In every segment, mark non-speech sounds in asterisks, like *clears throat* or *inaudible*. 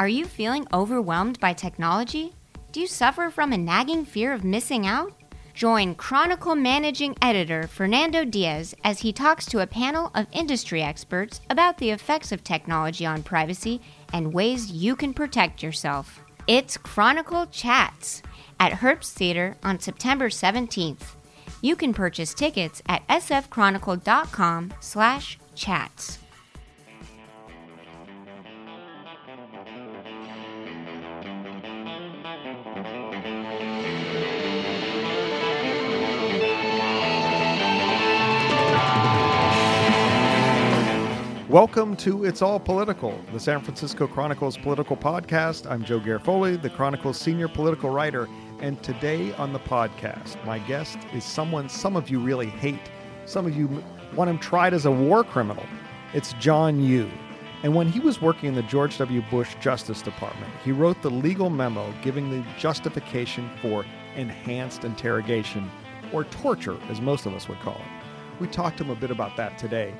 Are you feeling overwhelmed by technology? Do you suffer from a nagging fear of missing out? Join Chronicle Managing Editor Fernando Diaz as he talks to a panel of industry experts about the effects of technology on privacy and ways you can protect yourself. It's Chronicle Chats at Herbst Theater on September 17th. You can purchase tickets at sfchronicle.com Welcome to It's All Political, the San Francisco Chronicle's political podcast. I'm Joe Garofoli, the Chronicle's senior political writer, and today on the podcast, my guest is someone some of you really hate. Some of you want him tried as a war criminal. It's John Yoo. And when he was working in the George W. Bush Justice Department, he wrote the legal memo giving the justification for enhanced interrogation, or torture, as most of us would call it. We talked to him a bit about that today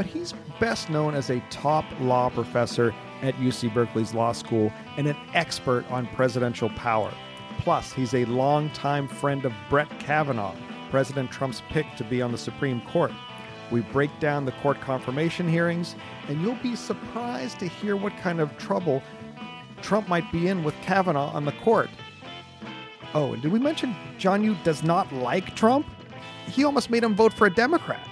but he's best known as a top law professor at UC Berkeley's law school and an expert on presidential power. Plus, he's a longtime friend of Brett Kavanaugh, President Trump's pick to be on the Supreme Court. We break down the court confirmation hearings, and you'll be surprised to hear what kind of trouble Trump might be in with Kavanaugh on the court. Oh, and did we mention John Yoo does not like Trump? He almost made him vote for a Democrat.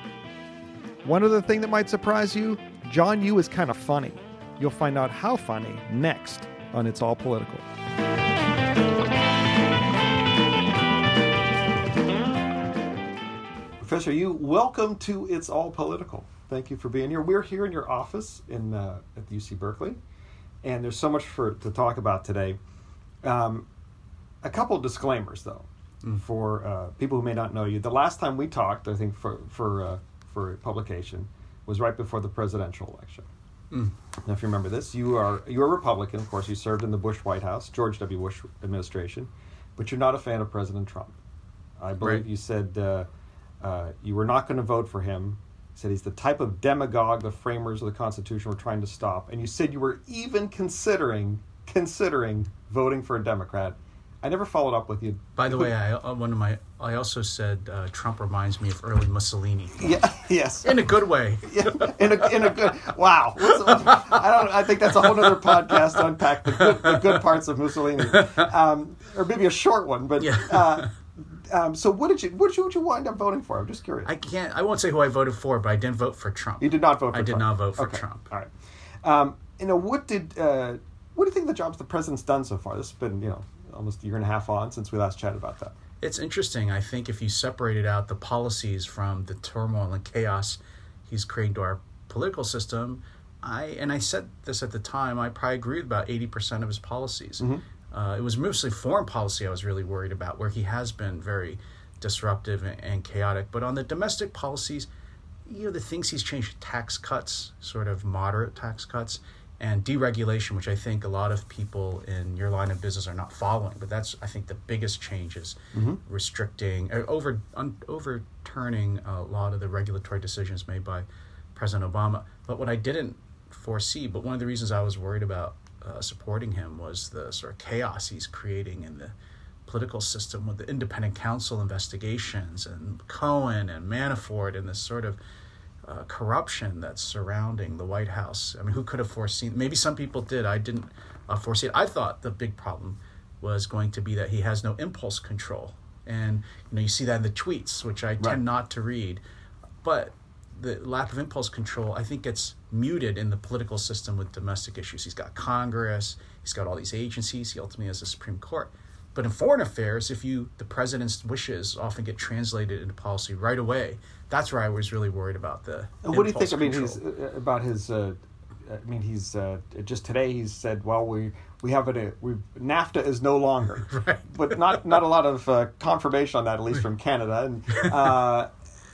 One other thing that might surprise you John Yoo is kind of funny. You'll find out how funny next on It's All Political. Professor Yoo, welcome to It's All Political. Thank you for being here. We're here in your office in uh, at the UC Berkeley, and there's so much for to talk about today. Um, a couple disclaimers, though, mm. for uh, people who may not know you. The last time we talked, I think for for uh, for publication was right before the presidential election. Mm. Now, if you remember this, you are you're a Republican, of course. You served in the Bush White House, George W. Bush administration, but you're not a fan of President Trump. I believe right. you said uh, uh, you were not going to vote for him. You said he's the type of demagogue the framers of the Constitution were trying to stop, and you said you were even considering considering voting for a Democrat I never followed up with you. By the way, *laughs* I uh, one of my I also said uh, Trump reminds me of early Mussolini. Yeah. *laughs* Yes. In a good way. *laughs* Yeah. In a in a good. Wow. I don't. I think that's a whole other podcast to unpack the good the good parts of Mussolini, um, or maybe a short one. But yeah. Uh, um, so what did you what did you, what did you wind up voting for? I'm just curious. I can't. I won't say who I voted for, but I didn't vote for Trump. You did not vote. for I Trump. did not vote for okay. Trump. All right. Um, you know what did uh, what do you think the jobs the president's done so far? This has been you know almost a year and a half on since we last chatted about that. It's interesting. I think if you separated out the policies from the turmoil and chaos he's creating to our political system, I and I said this at the time. I probably agree with about eighty percent of his policies. Mm-hmm. Uh, it was mostly foreign policy I was really worried about, where he has been very disruptive and, and chaotic. But on the domestic policies, you know, the things he's changed, tax cuts, sort of moderate tax cuts, and deregulation, which I think a lot of people in your line of business are not following. But that's I think the biggest changes, mm-hmm. restricting, uh, over un, overturning a lot of the regulatory decisions made by President Obama. But what I didn't foresee, but one of the reasons I was worried about uh, supporting him was the sort of chaos he's creating in the political system with the independent counsel investigations and Cohen and Manafort and this sort of uh, corruption that's surrounding the White House. I mean, who could have foreseen? Maybe some people did. I didn't uh, foresee it. I thought the big problem was going to be that he has no impulse control, and you know you see that in the tweets, which I right. tend not to read. But the lack of impulse control, I think, gets muted in the political system with domestic issues. He's got Congress, he's got all these agencies. He ultimately has the Supreme Court. But in foreign affairs, if you the president's wishes often get translated into policy right away, that's where I was really worried about the. And what do you think? Control. I mean, he's uh, about his. Uh, I mean, he's uh, just today. He said, "Well, we we have it. We NAFTA is no longer, *laughs* right. but not not a lot of uh, confirmation on that, at least from Canada." And *laughs* uh,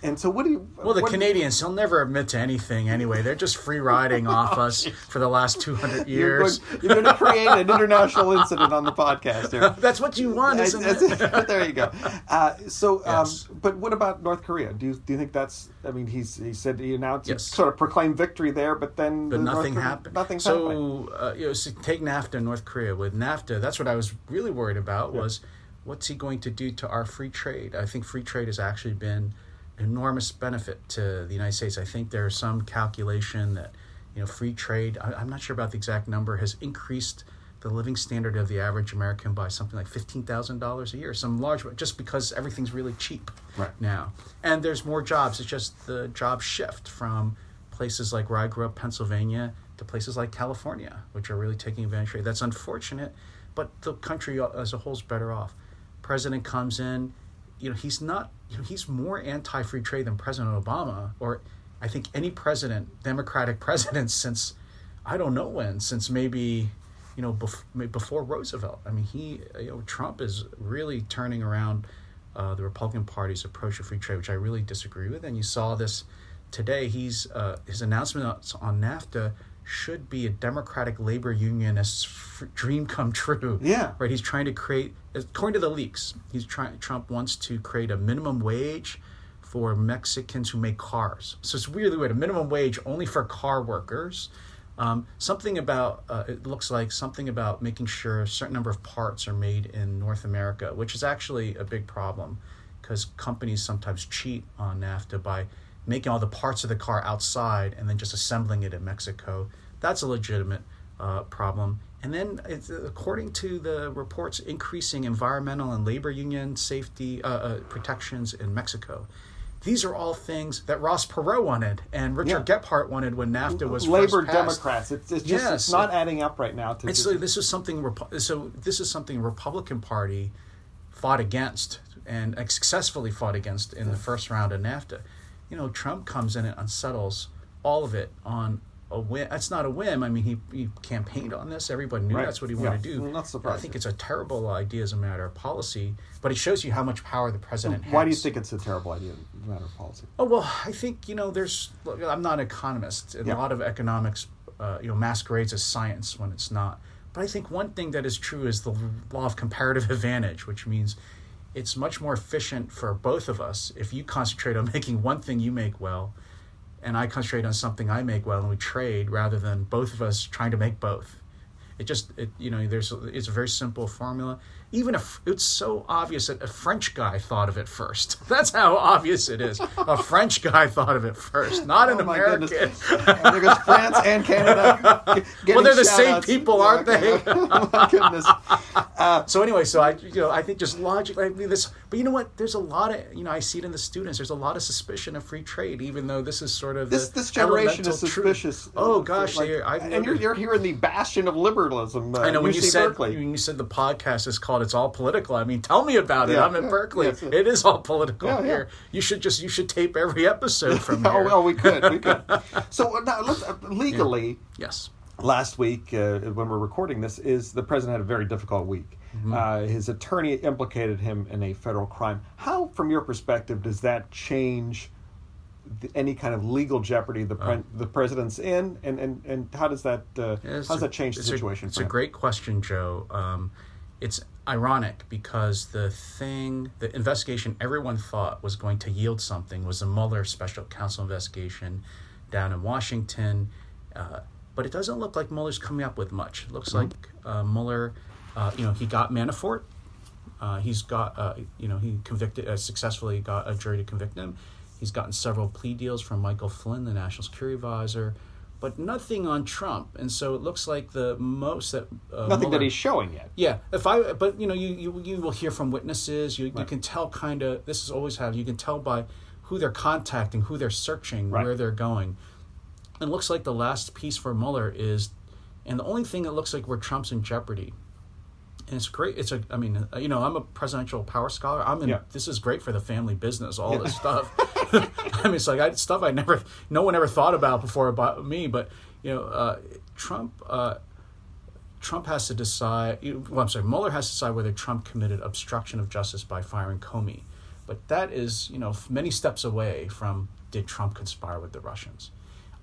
And so, what do you? Well, the Canadians—they'll never admit to anything anyway. They're just free riding off *laughs* us for the last 200 You're going, years. you're going to create an international incident on the podcast here. *laughs* That's what you want, isn't it? *laughs* there you go. Uh, so, Yes. um, but what about North Korea? Do you do you think that's? I mean, he's he said he announced Yes. sort of proclaimed victory there, but then but the nothing Korea- happened. Happening. so, uh, you know, so take NAFTA in North Korea. With NAFTA, that's what I was really worried about was what's he going to do to our free trade? I think free trade has actually been enormous benefit to the United States. I think there's some calculation that, you know, free trade, I, I'm not sure about the exact number, has increased the living standard of the average American by something like $15,000 a year, some large, just because everything's really cheap Right. now. And there's more jobs. It's just the job shift from places like where I grew up, Pennsylvania, to places like California, which are really taking advantage of it. That's unfortunate, but the country as a whole is better off. President comes in, you know, he's not, you know, he's more anti-free trade than President Obama, or I think any president, Democratic *laughs* president since, I don't know when, since maybe, you know, bef- before Roosevelt. I mean, he, you know, Trump is really turning around uh, the Republican Party's approach to free trade, which I really disagree with. And you saw this today. He's uh, his announcement on NAFTA should be a Democratic labor unionist's f- dream come true. Yeah. right. He's trying to create, according to the leaks, he's trying. Trump wants to create a minimum wage for Mexicans who make cars. So it's really weird. A minimum wage only for car workers. Um, something about uh, it looks like something about making sure a certain number of parts are made in North America, which is actually a big problem because companies sometimes cheat on NAFTA by making all the parts of the car outside and then just assembling it in Mexico. That's a legitimate uh, problem. And then, it's, according to the reports, increasing environmental and labor union safety uh, uh, protections in Mexico. These are all things that Ross Perot wanted and Richard Yeah. Gephardt wanted when NAFTA was Labor. Democrats. It's, it's just it's not adding up right now. To so this is something. So this is something Republican Party fought against and successfully fought against in the first round of NAFTA. You know, Trump comes in and unsettles all of it on a whim. That's not a whim. I mean, he, he campaiged on this. Everybody knew Right. that's what he Yeah. wanted to do. Mm, not I think it's a terrible idea as a matter of policy, but it shows you how much power the president has. Why do you think it's a terrible idea? as a matter of policy. Oh well, I think you know. There's. Look, I'm not an economist. and Yeah. A lot of economics, uh, you know, masquerades as science when it's not. But I think one thing that is true is the law of comparative *laughs* advantage, which means it's much more efficient for both of us if you concentrate on *laughs* making one thing you make well, and I concentrate on something I make well, and we trade rather than both of us trying to make both. It just, it, you know, there's it's a very simple formula. Even if it's so obvious that a French guy thought of it first. *laughs* That's how obvious it is. A French guy thought of it first, not an Oh, my American. goodness. And there goes France and Canada. *laughs* Well, they're the same outs. people, aren't okay. they? *laughs* oh my goodness. Uh, so anyway, so I, you know, I think just logically, I mean, this, but you know what? There's a lot of, you know, I see it in the students. There's a lot of suspicion of free trade, even though this is sort of This this generation is truth. suspicious. Oh gosh, like- I've and never- you're you're here in the bastion of liberalism. Uh, I know when UC you said Berkeley. when you said the podcast is called "It's All Political." I mean, tell me about it. Yeah, I'm in yeah, Berkeley. yes. It is all political Yeah, yeah. here. You should just you should tape every episode from *laughs* oh here. well, we could we could. *laughs* So uh, now let's uh, legally. yes. last week uh, when we're recording this is the president had a very difficult week Mm-hmm. uh, his attorney implicated him in a federal crime how from your perspective does that change the, any kind of legal jeopardy the pre- the president's in and, and, and how does that uh, Oh. Yeah, how does that change the a- situation it's a great question, Joe. Um, it's ironic because the thing, the investigation everyone thought was going to yield something was the Mueller special counsel investigation down in Washington. Uh, but it doesn't look like Mueller's coming up with much. It looks Mm-hmm. like uh, Mueller, uh, you know, he got Manafort. Uh, he's got, uh, you know, he convicted, uh, successfully got a jury to convict him. He's gotten several plea deals from Michael Flynn, the national security advisor, but nothing on Trump. And so it looks like the most that uh, nothing Mueller- that he's showing yet yeah, if I, but you know, you you, you will hear from witnesses. You you can tell kind of. This is always have. You can tell by who they're contacting, who they're searching, Right. where they're going. And it looks like the last piece for Mueller is, and the only thing that looks like where Trump's in jeopardy. And it's great. It's a. I mean, uh, you know, I'm a presidential power scholar. I'm in. Yeah. This is great for the family business. All this stuff. *laughs* I mean, it's like I, stuff I never, no one ever thought about before about me. But you know, uh, Trump. Uh, Trump has to decide. Well, I'm sorry. Mueller has to decide whether Trump committed obstruction of justice by firing Comey. But that is, you know, many steps away from did Trump conspire with the Russians.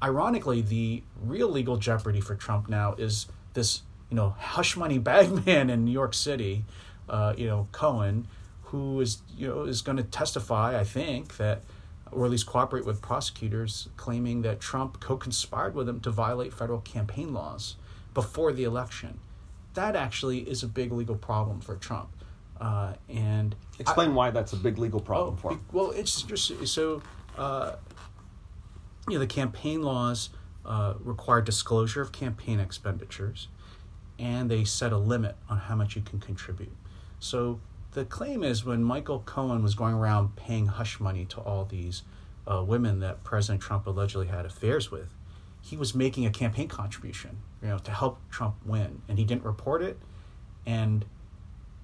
Ironically, the real legal jeopardy for Trump now is this, you know, hush money *laughs* bagman in New York City, uh, you know, Cohen, who is, you know, is going to testify, I think, that or at least cooperate with prosecutors claiming that Trump co conspired with him to violate federal campaign laws before the election. That actually is a big legal problem for Trump. Uh, and explain I, why that's a big legal problem oh, for him. Well, it's just so uh, you know the campaign laws uh, require disclosure of campaign expenditures, and they set a limit on how much you can contribute. So the claim is when Michael Cohen was going around paying hush money to all these uh, women that President Trump allegedly had affairs with, he was making a campaign contribution, you know, to help Trump win, and he didn't report it, and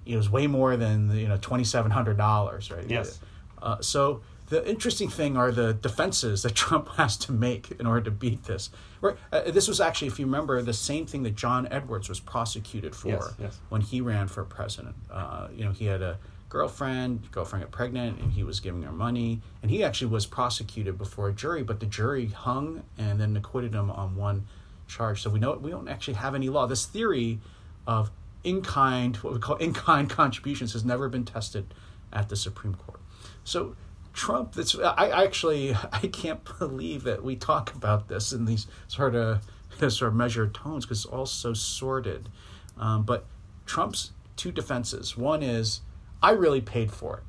it was way more than you know twenty seven hundred dollars, right? Yes. Uh, so the interesting thing are the defenses that *laughs* Trump has to make in order to beat this. Right. Uh, this was actually, if you remember, the same thing that John Edwards was prosecuted for yes, yes. when he ran for president. Uh, you know, he had a girlfriend, girlfriend got pregnant, and he was giving her money, and he actually was prosecuted before a jury, but the jury hung and then acquitted him on one charge. So we know we don't actually have any law. This theory of in kind, what we call in kind *laughs* contributions, has never been tested at the Supreme Court. So Trump, that's I actually *laughs* I can't believe that we talk about this in these sort of *laughs* sort of measured tones because it's all so sordid. Um, but Trump's two defenses. One is I really paid for it,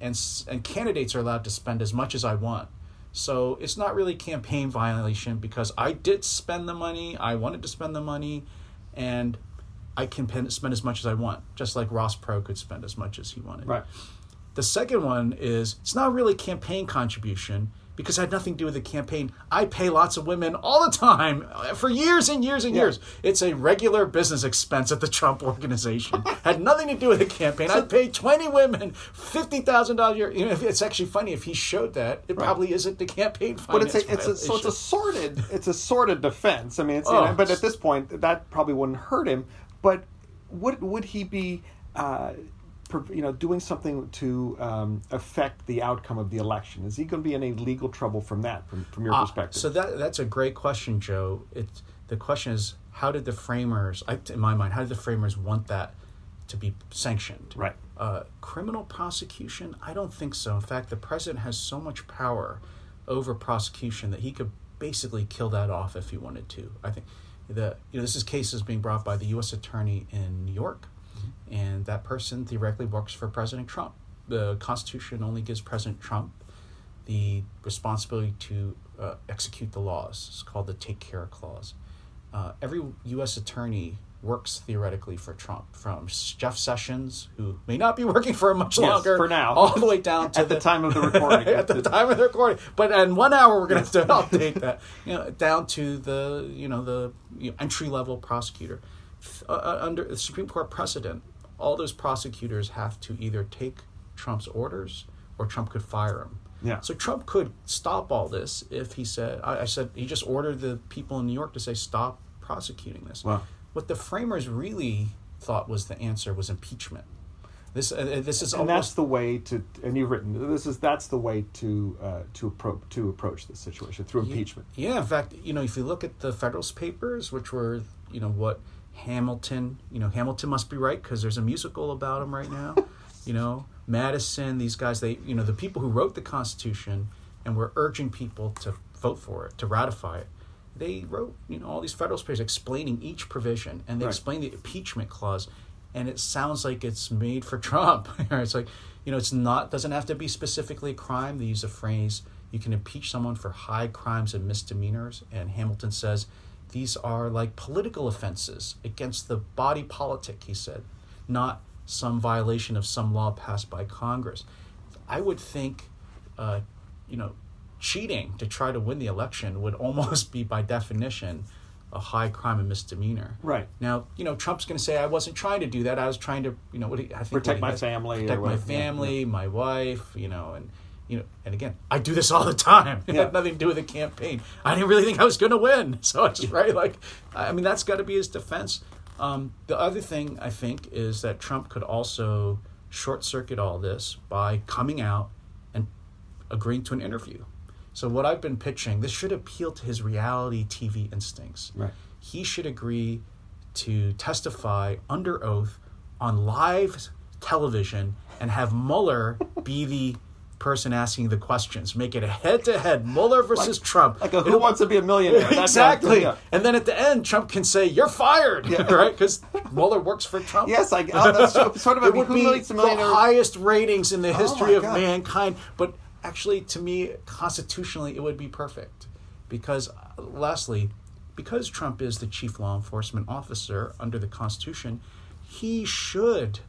and and candidates are allowed to spend as much as I want. So it's not really campaign violation because I did spend the money. I wanted to spend the money, and I can spend as much as I want, just like Ross Perot could spend as much as he wanted. Right. The second one is it's not really campaign contribution because it had nothing to do with the campaign. I pay lots of women all the time for years and years and yeah. years. It's a regular business expense at the Trump organization. had nothing to do with the campaign. I paid 20 women $50,000 a year. You know, it's actually funny if he showed that, it right. probably isn't the campaign But it's a, it's a, so it's a sordid it's a sordid defense. I mean, oh, you know, but at this point that probably wouldn't hurt him, but would would he be uh, you know, doing something to um, affect the outcome of the election? Is he going to be in any legal trouble from that, from, from your uh, perspective? So that that's a great question, Joe. It's the question is how did the framers, in my mind, how did the framers want that to be sanctioned? Right. Uh, criminal prosecution? I don't think so. In fact, the president has so much power over prosecution that he could basically kill that off if he wanted to. I think the you know this is cases being brought by the U.S. attorney in New York and that person theoretically works for President Trump. The Constitution only gives President Trump the responsibility to uh, execute the laws. It's called the Take Care Clause. Uh, every U.S. attorney works theoretically for Trump, from Jeff Sessions, who may not be working for him much yes, longer, for now, all the way down *laughs* to at the, the time of the recording. *laughs* at the time of the recording, but in one hour we're going to have to update that. You know, down to the you know the you know, entry level prosecutor. Uh, uh under the Supreme Court precedent, all those prosecutors have to either take Trump's orders or Trump could fire him. Yeah. So Trump could stop all this if he said, I, I, said, he just ordered the people in New York to say, stop prosecuting this. Wow. What the framers really thought was the answer was impeachment. This, uh, this is and almost, that's the way to and you've written this is that's the way to uh, to approach to approach this situation through impeachment. Yeah, in fact, you know, if you look at the Federalist Papers, which were you know what Hamilton. You know, Hamilton must be right because there's a musical about him right now. *laughs* you know, Madison. These guys. They. You know, the people who wrote the Constitution and were urging people to vote for it, to ratify it. They wrote, you know, all these federal papers explaining each provision, and they right. explain the impeachment clause, and it sounds like it's made for *laughs* Trump. *laughs* it's like, you know, it's not doesn't have to be specifically a crime. They use a phrase you can impeach someone for high crimes and misdemeanors, and Hamilton says these are like political offenses against the body politic, he said, not some violation of some law passed by Congress. I would think, uh, you know, cheating to try to win the election would *laughs* almost be by definition a high crime and misdemeanor. Right. Now, you know, Trump's going to say, I wasn't trying to do that. I was trying to, you know, what I think protect my family, protect my family, yeah. my wife, you know, and you know, and again, I do this all the time. *laughs* It yeah. had nothing to do with the campaign. I didn't really think I was going to win, *laughs* so it's just right. Like, I mean, that's got to be his defense. Um, the other thing I think is that Trump could also short circuit all this by coming out and agreeing to an interview. So what I've been pitching, this should appeal to his reality TV instincts. Right. He should agree to testify under oath on live television and have Mueller be the person asking the questions. Make it a head-to-head Mueller versus Trump. Like a Who It'll- Wants to Be a Millionaire? Exactly. thing, yeah. And then at the end, Trump can say, "You're fired," *laughs* right? Because Mueller works for Trump. Yes, I, oh, that's true. sort of it would be the highest ratings in the oh history my of God. mankind. But actually, to me, constitutionally, it would be perfect. Because, lastly, because Trump is the chief law enforcement officer under the Constitution, he should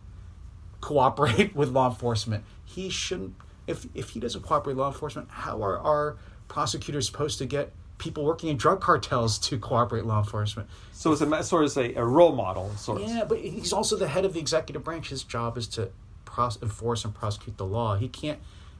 cooperate *laughs* with law enforcement. He shouldn't. If if he doesn't cooperate with law enforcement, how are our prosecutors supposed to get people working in drug cartels to cooperate with law enforcement? So it's a sort of a, a role model, sort of. Yeah, but he's also the head of the executive branch. His job is to pros- enforce and prosecute the law. He can't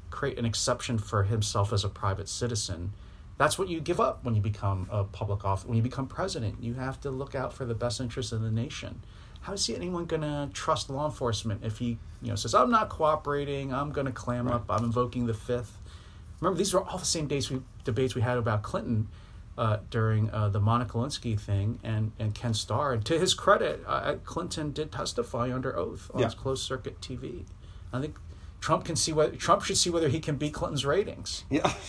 create an exception for himself as a private citizen. That's what you give up when you become a public office. When you become president, you have to look out for the best interests of the nation. How is anyone going to trust law enforcement if he, you know, says, "I'm not cooperating. I'm going to clam up. I'm invoking the fifth. Remember, these were all the same days we debates we had about Clinton uh, during uh, the Monica Lewinsky thing and, and Ken Starr. And to his credit, uh, Clinton did testify under oath on Yeah. his closed circuit TV. I think Trump can see whether Trump should see whether he can beat Clinton's ratings. Yeah. *laughs*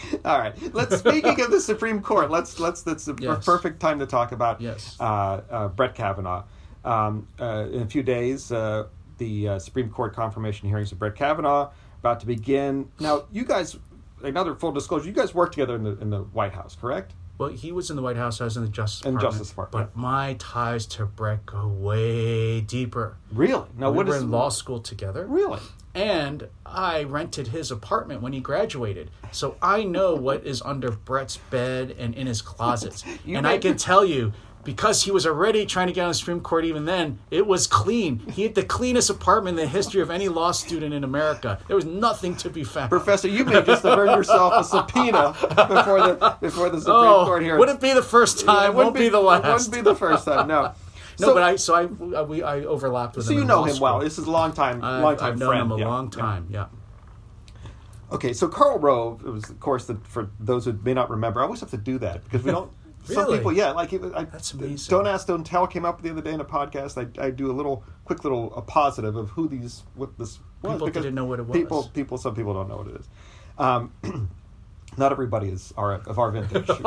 *laughs* All right. Let's speaking of the Supreme Court. Let's let's that's a Yes. perfect time to talk about Yes. uh, uh, Brett Kavanaugh. Um, uh, in a few days, uh, the uh, Supreme Court confirmation hearings of Brett Kavanaugh about to begin. Now, you guys, another full disclosure, you guys worked together in the in the White House, correct? Well, he was in the White House. I was in the Justice In Department. Justice Department, But my ties to Brett go way deeper. Really? Now, we what were is in law school together. Really? And I rented his apartment when he graduated. So I know what is under Brett's bed and in his closets. *laughs* And I can tell you, because he was already trying to get on the Supreme Court even then, it was clean. He had the cleanest apartment in the history of any law student in America. There was nothing to be found. Professor, you may just have earned yourself a subpoena before the before the Supreme Oh, Court hearings. wouldn't be the first Yeah, time, it won't be, the last. It wouldn't be the first time. No. No, So- but I so I uh, we I overlapped with him. So him. you know him school. well. This is a long time, I've, long time I've known friend. him a Yeah, long time. Yeah. Okay, so Karl Rove, it was of course the, for those who may not remember. I always have to do that because we don't. *laughs* really? Some people, yeah, like it- I, That's amazing. Don't ask, don't tell came up the other day in a podcast. I, I do a little quick little a positive of who these what this was People because didn't know what it was. People, people, some people don't know what it is. Um, *clears throat* not everybody is our of our vintage. *laughs*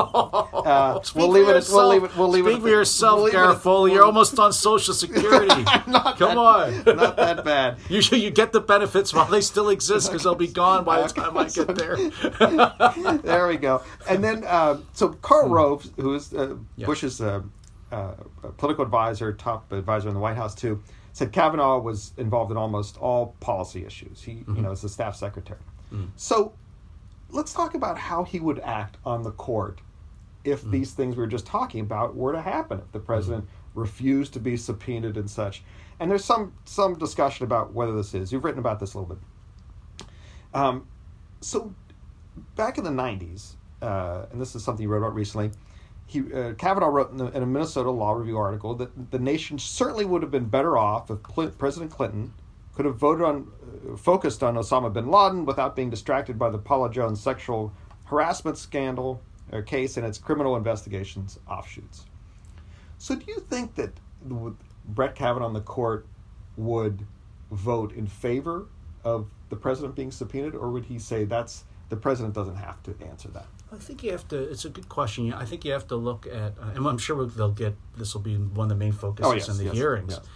Uh, Speak we'll leave for it. at- We'll leave it. We'll leave it. Speak for that. yourself, We'll leave it Garofoli. You're we'll- almost on Social *laughs* Security. *laughs* Come on. not that bad. You should you get the benefits while they still exist because they'll be gone by the time I get there. there we go. And then, uh, so Karl Rove, who is uh, Hmm. Yeah. Bush's uh, uh, political advisor, top advisor in the White House too, said Kavanaugh was involved in almost all policy issues. He, Mm-hmm. you know, is the staff secretary. Hmm. So, let's talk about how he would act on the court if Hmm. these things we were just talking about were to happen. If the president refused to be subpoenaed and such. And there's some some discussion about whether this is. You've written about this a little bit. Um, so back in the 90s, uh, and this is something you wrote about recently, he, uh, Kavanaugh wrote in, the, in a Minnesota Law Review article that the nation certainly would have been better off if President Clinton could have voted on, focused on Osama bin Laden without being distracted by the Paula Jones sexual harassment scandal uh, case and its criminal investigations offshoots. So, do you think that Brett Kavanaugh on the court would vote in favor of the president being subpoenaed, or would he say that's the president doesn't have to answer that? I think you have to. It's a good question. I think you have to look at, uh, and I'm sure they'll get. This will be one of the main focuses Oh, yes, in the yes, hearings. yes.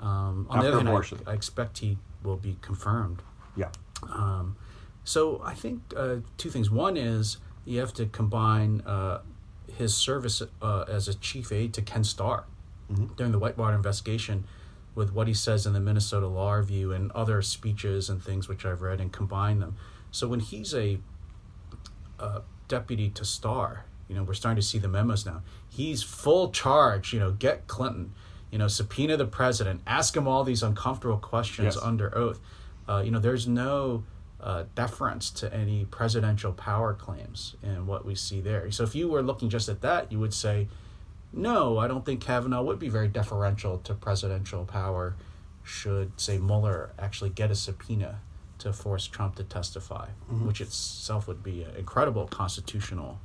Um, on After the other hand. I, I expect he will be confirmed. Yeah. Um, so I think uh, two things. One is you have to combine uh, his service uh, as a chief aide to Ken Starr during the Whitewater investigation with what he says in the Minnesota Law Review and other speeches and things which I've read and combine them. So when he's a uh, deputy to Starr, you know, we're starting to see the memos now. He's full charge, you know, get Clinton, you know, subpoena the president, ask him all these uncomfortable questions Yes. under oath. Uh, you know, there's no uh, deference to any presidential power claims in what we see there. So if you were looking just at that, you would say, no, I don't think Kavanaugh would be very deferential to presidential power should, say, Mueller actually get a subpoena to force Trump to testify, Mm-hmm. which itself would be an incredible constitutional,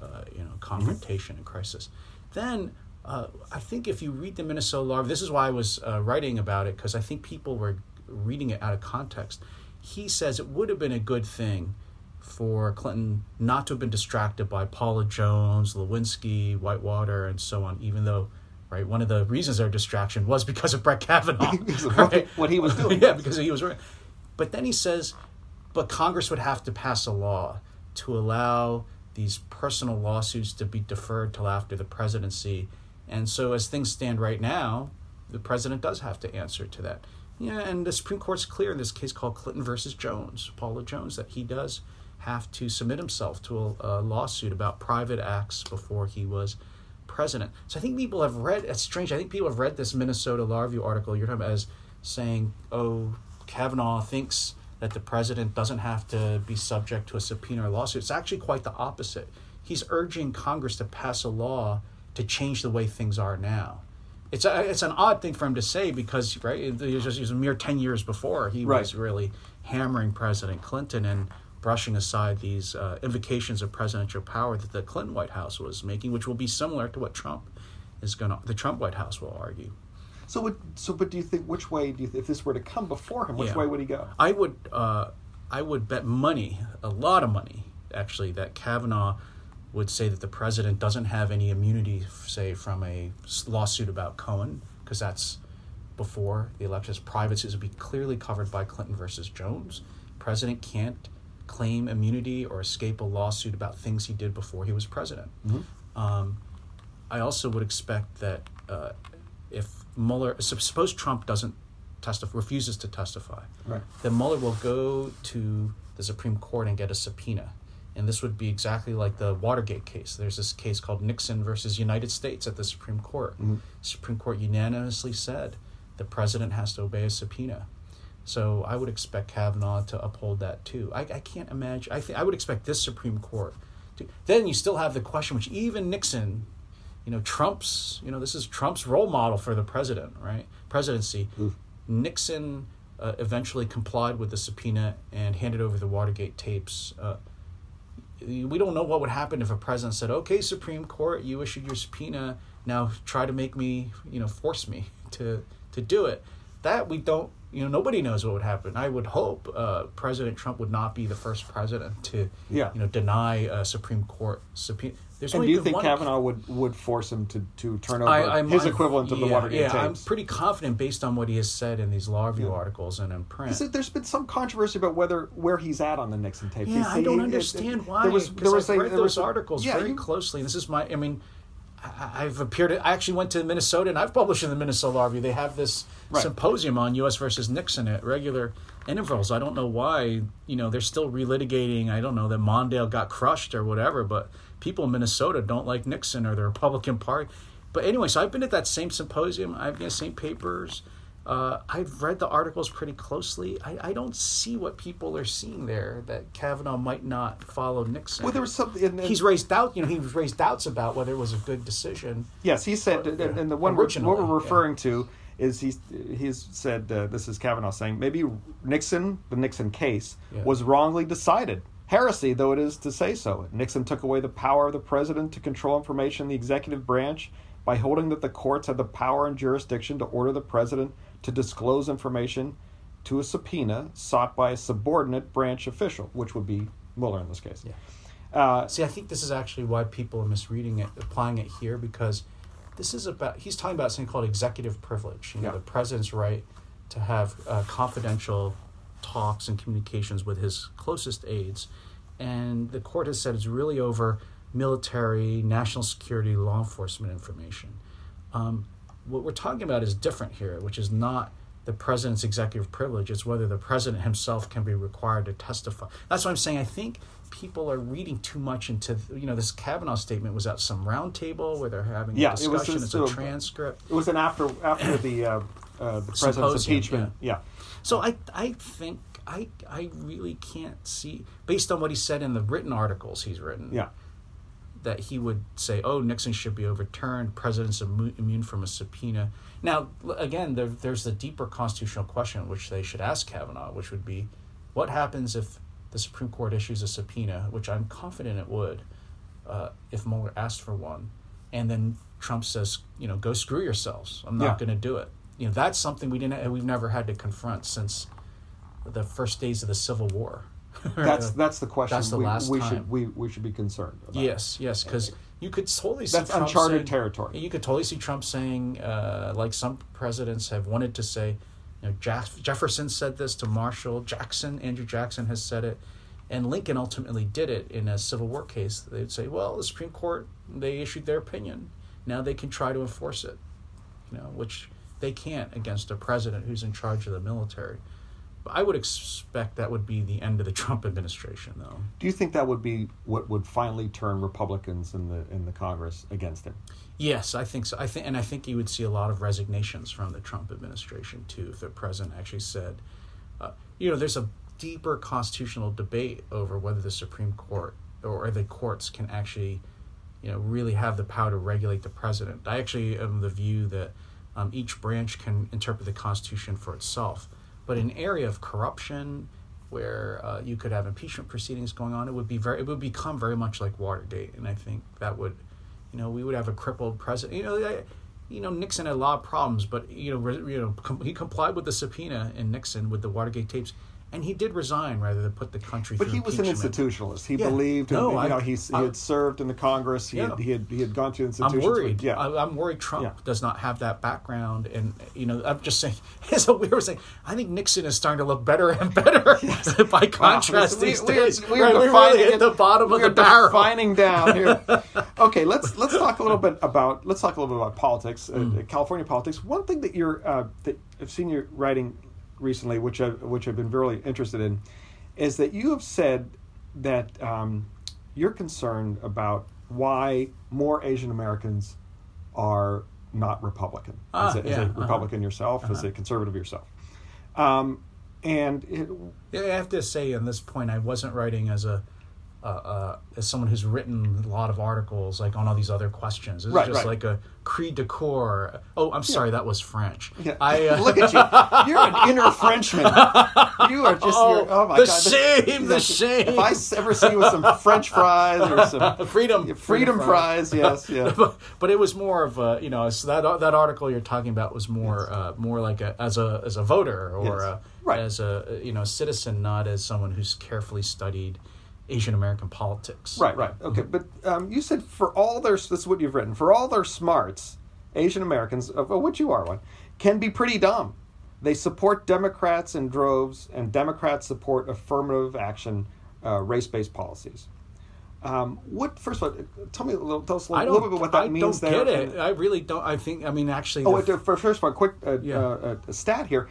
uh, you know, confrontation and crisis. Then uh, I think if you read the Minnesota law, this is why I was uh, writing about it because I think people were reading it out of context. He says it would have been a good thing for Clinton not to have been distracted by Paula Jones, Lewinsky, Whitewater, and so on, even though. Right, one of the reasons their distraction was because of Brett Kavanaugh. *laughs* Because of what- right? what he was *laughs* doing. yeah, because he was right. But then he says, but Congress would have to pass a law to allow these personal lawsuits to be deferred till after the presidency. And so, as things stand right now, the president does have to answer to that. Yeah, and the Supreme Court's clear in this case called Clinton versus Jones, Paula Jones, that he does have to submit himself to a, a lawsuit about private acts before he was president. So I think people have read. It's strange. I think people have read this Minnesota Law Review article you're talking about as saying, "Oh, Kavanaugh thinks that the president doesn't have to be subject to a subpoena or lawsuit." It's actually quite the opposite. He's urging Congress to pass a law to change the way things are now. It's a, it's an odd thing for him to say because right, it was just it was a mere ten years before he Right. was really hammering President Clinton and brushing aside these uh, invocations of presidential power that the Clinton White House was making, which will be similar to what Trump is going to, the Trump White House will argue. So, what, so, but do you think which way do you, if this were to come before him, which Yeah. way would he go? I would, uh, I would bet money, a lot of money, actually, that Kavanaugh would say that the president doesn't have any immunity, say, from a lawsuit about Cohen, because that's before the election. His private suits would be clearly covered by Clinton versus Jones. President can't claim immunity or escape a lawsuit about things he did before he was president. Um, I also would expect that uh, if Mueller, suppose Trump doesn't testify, refuses to testify, Right. then Mueller will go to the Supreme Court and get a subpoena. And this would be exactly like the Watergate case. There's this case called Nixon versus United States at the Supreme Court. Supreme Court unanimously said the president has to obey a subpoena. So I would expect Kavanaugh to uphold that too. I, I can't imagine. I think I would expect this Supreme Court. To, then you still have the question, which even Nixon, you know, Trump's, you know, this is Trump's role model for the president, right? Presidency. Nixon uh, eventually complied with the subpoena and handed over the Watergate tapes. Uh, we don't know what would happen if a president said, "Okay, Supreme Court, you issued your subpoena. Now try to make me, you know, force me to to do it." That we don't, you know, nobody knows what would happen. I would hope uh, President Trump would not be the first president to, Yeah. you know, deny a Supreme Court subpoena. There's And do you think one- Kavanaugh would, would force him to, to turn over I, his I'm- equivalent of the Watergate yeah, tapes? I'm pretty confident based on what he has said in these law review Yeah. articles and in print. There's been some controversy about whether where he's at on the Nixon tapes. Yeah, He's- I don't he- understand it- why. There was there was I've a, read there was those a- articles yeah, very you- closely, and this is my. I mean, I, I've appeared. I actually went to Minnesota, and I've published in the Minnesota Law Review. They have this Right. symposium on U.S. versus Nixon at regular intervals. I don't know why. You know, they're still relitigating. I don't know that Mondale got crushed or whatever, but people in Minnesota don't like Nixon or the Republican Party. But anyway, so I've been at that same symposium. I've got the same papers. Uh, I've read the articles pretty closely. I, I don't see what people are seeing there that Kavanaugh might not follow Nixon. Well, there was something. And, and, He's raised doubt. You know, he's raised doubts about whether it was a good decision. yes, he said, and, yeah. and the one we're, what we're yeah. referring to is he's he's said uh, this is Kavanaugh saying maybe Nixon, the Nixon case, Yeah. was wrongly decided. Heresy, though it is to say so. Nixon took away the power of the president to control information in the executive branch by holding that the courts had the power and jurisdiction to order the president to disclose information to a subpoena sought by a subordinate branch official, which would be Mueller in this case. Uh, See, I think this is actually why people are misreading it, applying it here, because this is about, he's talking about something called executive privilege. You know, Yeah. the president's right to have uh, confidential talks and communications with his closest aides. And the court has said it's really over military, national security, law enforcement information. Um, what we're talking about is different here, which is not the president's executive privilege. It's whether the president himself can be required to testify. That's what I'm saying. I think people are reading too much into you know this Kavanaugh statement was at some roundtable where they're having Yeah, a it was discussion. it's a a- transcript. It was an after after the uh, uh, the president's Symposium, impeachment. Yeah. So I I think I I really can't see based on what he said in the written articles he's written. yeah, that he would say, "Oh, Nixon should be overturned. President's immu- immune from a subpoena." Now, again, there, there's the deeper constitutional question which they should ask Kavanaugh, which would be, what happens if the Supreme Court issues a subpoena, which I'm confident it would, uh, if Mueller asked for one, and then Trump says, you know, go screw yourselves. I'm not Yeah. going to do it. You know, that's something we didn't. We've never had to confront since the first days of the Civil War. *laughs* That's that's the question. That's the we, last we time. should we, we should be concerned. About. Yes, yes, because you could totally see That's Trump uncharted saying- territory. You could totally see Trump saying, uh, like some presidents have wanted to say, you know, Jeff- Jefferson said this to Marshall, Jackson, Andrew Jackson has said it, and Lincoln ultimately did it in a Civil War case. They'd say, well, the Supreme Court they issued their opinion, now they can try to enforce it, you know, which they can't against a president who's in charge of the military. But I would expect that would be the end of the *laughs* Trump administration, though. Do you think that would be what would finally turn Republicans in the in the Congress against him? Yes, I think so. I think, and I think you would see a lot of resignations from the Trump administration too, if the president actually said, uh, you know, there's a deeper constitutional debate over whether the Supreme Court or the courts can actually, you know, really have the power to regulate the president. I actually am the view that um, each branch can interpret the Constitution for itself, but in an area of corruption. Where uh, you could have impeachment proceedings going on, it would be very, it would become very much like Watergate, and I think that would you know, we would have a crippled president. You know, I, you know, Nixon had a lot of problems, but you know, re, you know, com- he complied with the subpoena in Nixon with the Watergate tapes, and he did resign rather than put the country. But he was an institutionalist. He Yeah. believed, in, No, you I- know, he's, he I- had served in the Congress. He, Yeah. had, he had he had gone through I'm institutions. worried. Yeah, I, I'm worried Trump Yeah. does not have that background, and you know, I'm just saying. *laughs* It's a weird saying. I think Nixon is starting to look better and better *laughs* *laughs* by contrast we, these we are, we are Right, defining really at the bottom of the barrel. Defining down here. okay, let's let's talk a little bit about let's talk a little bit about politics, Mm. uh, California politics. One thing that you're uh, that I've seen you writing recently, which I which I've been really interested in, is that you have said that um, you're concerned about why more Asian Americans are not Republican. Ah, as, a, as yeah, uh-huh. Republican yourself, as a conservative yourself. Um, and it, I have to say, on this point, I wasn't writing as a uh, uh, as someone who's written a lot of articles like on all these other questions. This Right, just right. like a cri de coeur. Oh, I'm sorry, that was French. Yeah. I uh, *laughs* Look at you. You're an inner Frenchman. You are just. Oh, you're, oh my the God. shame, the shame. If I ever see you with some French fries or some *laughs* freedom, freedom fries, yes, yeah. *laughs* but, but it was more of a you know so that that article you're talking about was more uh, more like a as a as a voter or Yes. a, Right. as a you know citizen, not as someone who's carefully studied Asian American politics. Right, right. Okay, but um, you said for all their this is what you've written. For all their smarts, Asian Americans, of which you are one, can be pretty dumb. They support Democrats in droves, and Democrats support affirmative action, uh, race-based policies. Um, what first of all, tell me a little, tell us a I little don't, bit what that I means. don't there get it. and- I really don't. I think. I mean, actually, Oh, for first of all, quick uh, Yeah. uh, uh, stat here.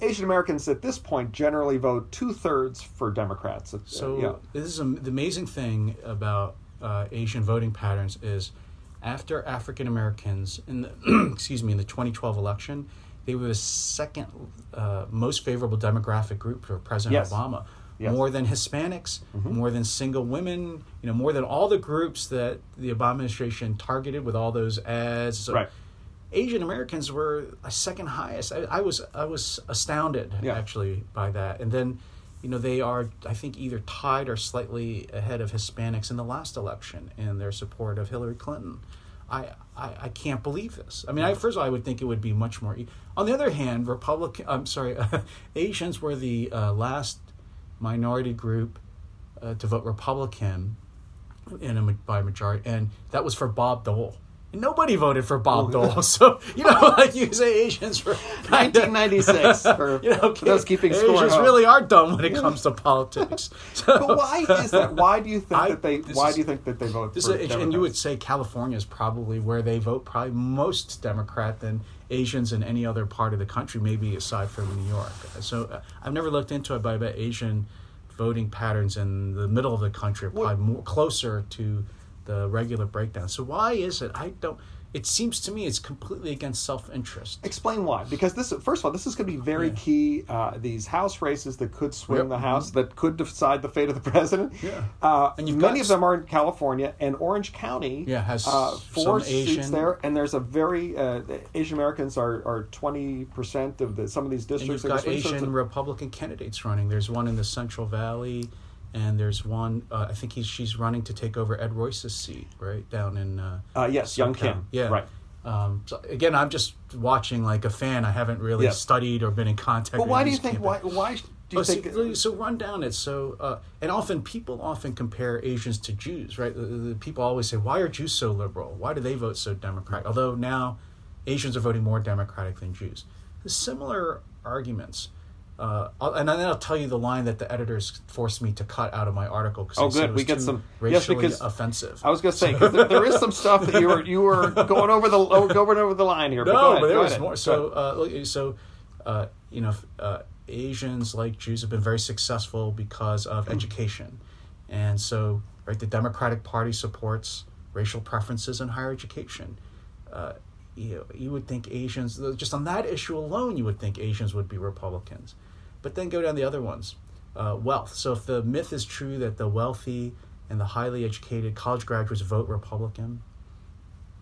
Asian Americans at this point generally vote two thirds for Democrats. So yeah. this is am- the amazing thing about uh, Asian voting patterns is after African Americans in the *clears throat* excuse me in the 2012 election, they were the second uh, most favorable demographic group for President Yes. Obama. Yes. Mm-hmm. More than Hispanics, more than single women, you know, more than all the groups that the Obama administration targeted with all those ads. So Right. Asian Americans were a second highest. I, I was I was astounded Yeah. actually by that. And then, you know, they are I think either tied or slightly ahead of Hispanics in the last election in their support of Hillary Clinton. I I, I can't believe this. I mean, I, first of all, I would think it would be much more. e- On the other hand, Republican. I'm sorry, *laughs* Asians were the uh, last minority group uh, to vote Republican in a by majority, and that was for Bob Dole. And nobody voted for Bob Dole, *laughs* so you know, like you say, Asians were kind of- 1996 *laughs* for, you know, for those keeping score. Asians really are dumb when it comes to politics. *laughs* So, But why is that? Why do you think I- that they? Why is- do you think that they vote This for is, and you would say California is probably where they vote probably most Democrat than Asians in any other part of the country, maybe aside from New York. So uh, I've never looked into it, but I bet Asian voting patterns in the middle of the country are probably more closer to the regular breakdown. So why is it? I don't. it seems to me it's completely against self-interest. Explain why. Because this, first of all, this is going to be very Yeah. key. Uh, these House races that could swing Yep. the House, that could decide the fate of the *laughs* president. Yeah. Uh, And you've many of them are in California, and Orange County. Yeah, has uh, four some seats Asian- there, and there's a very uh, Asian Americans are are twenty percent of the some of these And districts. you've are got Asian Republican candidates running. There's one in the Central Valley, and there's one. Uh, I think he's she's running to take over Ed Royce's seat, right down in. Uh, Uh, yes, Young. Kim. Yeah, Right. Um, so again, I'm just watching like a fan. I haven't really Yes. studied or been in contact. But with why do you think? Why? Why do you Oh, think? see, so run down it. So, uh, and often people often compare Asians to Jews, right? The, the people always say, "Why are Jews so liberal? Why do they vote so Democratic?" Although now Asians are voting more Democratic than Jews. The similar arguments. Uh, I'll, and then I'll tell you the line that the editors forced me to cut out of my article because Oh, good. it We was get too some- yes, racially because offensive. I was going to say 'cause there, there is some stuff that you were you were going over the oh, going over the line here. No, but, go ahead, but there was ahead. more. So, uh, so uh, you know, uh, Asians like Jews have been very successful because of education, and so right, the Democratic Party supports racial preferences in higher education. Uh, you, you would think Asians, just on that issue alone, you would think Asians would be Republicans. But then go down the other ones. Uh, wealth. So if the myth is true that the wealthy and the highly educated college graduates vote Republican,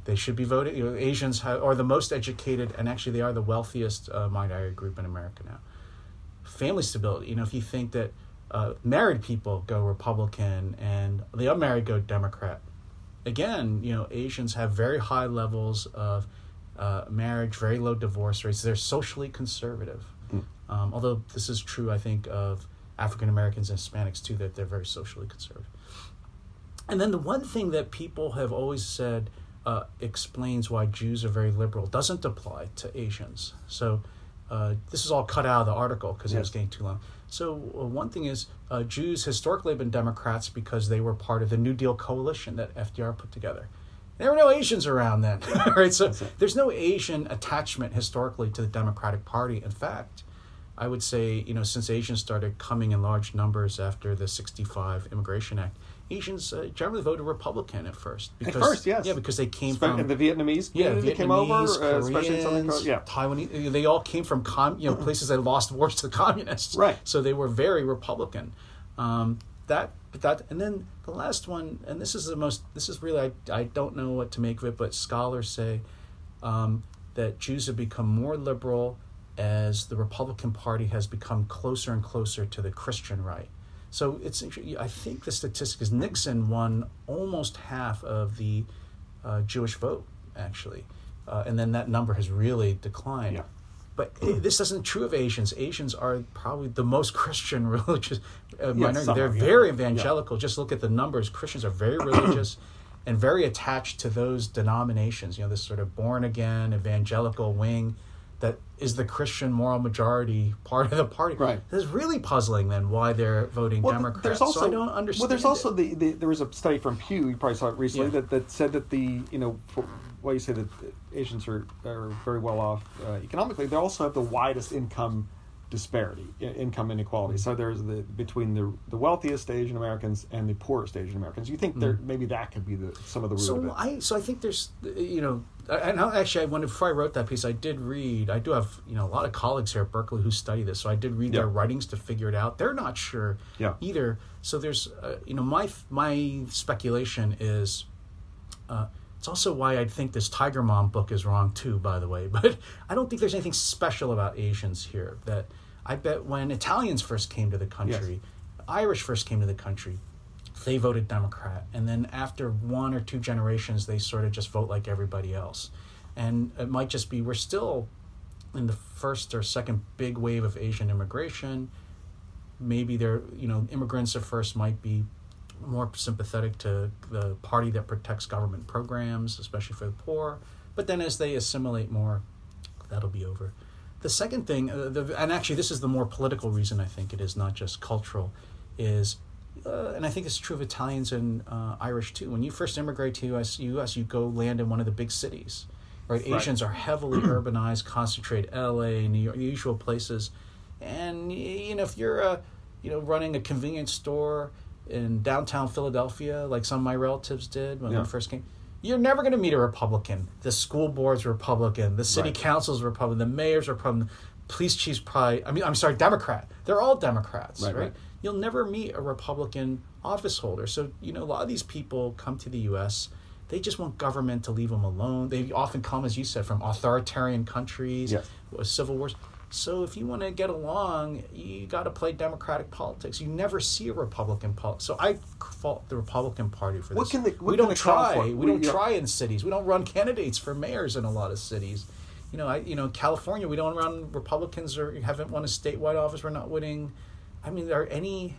they should be voting. You know, Asians have, are the most educated, and actually they are the wealthiest uh, minority group in America now. Family stability. You know, if you think that uh, married people go Republican and the unmarried go Democrat, again, you know, Asians have very high levels of uh, marriage, very low divorce rates. They're socially conservative. Um, although this is true, I think, of African Americans and Hispanics too, that they're very socially conservative. And then the one thing that people have always said uh, explains why Jews are very liberal doesn't apply to Asians. So uh, this is all cut out of the article because it was Yes. getting too long. So uh, one thing is uh, Jews historically have been Democrats because they were part of the New Deal coalition that FDR put together. There were no Asians around then, *laughs* *laughs* right? So there's no Asian attachment historically to the Democratic Party. In fact, I would say, you know, since Asians started coming in large numbers after the 65 Immigration Act, Asians uh, generally voted Republican at first. Because, first, yes. Yeah, because they came Spe- from... the Vietnamese yeah, that came over, Vietnamese, uh, especially in Southern Koreans, Korea. Yeah. Taiwanese. They all came from com- you know places that lost wars to the *laughs* communists. Right. So they were very Republican. Um, that, but that, and then the last one, and this is the most. This is really I, I don't know what to make of it, but scholars say um, that Jews have become more liberal as the Republican Party has become closer and closer to the Christian right. So it's. I think the statistic is Nixon won almost half of the uh, Jewish vote, actually, uh, and then that number has really declined. Yeah. But this isn't true of Asians. Asians are probably the most *laughs* Christian religious uh, minority. some They're yeah. very Yeah. evangelical. Just look at the numbers. Christians are very religious and very attached to those denominations. You know, this sort of born again evangelical wing that is the Christian moral majority part of the party. Right. It's really puzzling then why they're voting Well, Democrat. there's also so I don't understand. Well, there's also the, the there was a study from Pew. You probably saw it recently Yeah. that, that said that the you know for, why you say that Asians are are very well off uh, economically. They also have the widest income disparity, income inequality. So there's the between the the wealthiest Asian Americans and the poorest Asian Americans. You think there maybe that could be the some of the root of Mm. So it? I so I think there's you know and I- actually I when before I wrote that piece I did read I do have you know a lot of colleagues here at Berkeley who study this so I did read Yeah. their writings to figure it out they're not sure Yeah. either so there's uh, you know my my speculation is uh, it's also why I think this Tiger Mom book is wrong too by the way *laughs* but I don't think there's anything special about Asians here that I bet when Italians first came to the country Irish first came to the country they voted Democrat. And then after one or two generations, they sort of just vote like everybody else. And it might just be we're still in the first or second big wave of Asian immigration. Maybe they're, you know, immigrants at first might be more sympathetic to the party that protects government programs, especially for the poor. But then as they assimilate more, that'll be over. The second thing, uh, the, and actually this is the more political reason I think it is, not just cultural, is uh, and I think it's true of Italians and uh, Irish too. When you first immigrate to US, US, you go land in one of the big cities, right? Right. Asians are heavily *clears throat* urbanized, concentrated. L.A., New York, the usual places, and you know if you're uh, you know running a convenience store in downtown Philadelphia, like some of my relatives did when Yeah. we first came, You're never going to meet a Republican. The school board's Republican. The city Right. council's Republican. The mayor's Republican. Police chief's probably. I mean, I'm sorry, Democrat. They're all Democrats, Right, right? right. You'll never meet a Republican office holder. So you know, a lot of these people come to the U.S. They just want government to leave them alone. They often come, as you said, from authoritarian countries, Yes. civil wars. So if you want to get along, you got to play Democratic politics. You never see a Republican politics. So I fault the Republican Party for this. What can the- we don't try. We we- don't yeah. try in cities. We don't run candidates for mayors in a lot of cities. You know, I you know California. We don't run Republicans or haven't won a statewide office. We're not winning. I mean, are any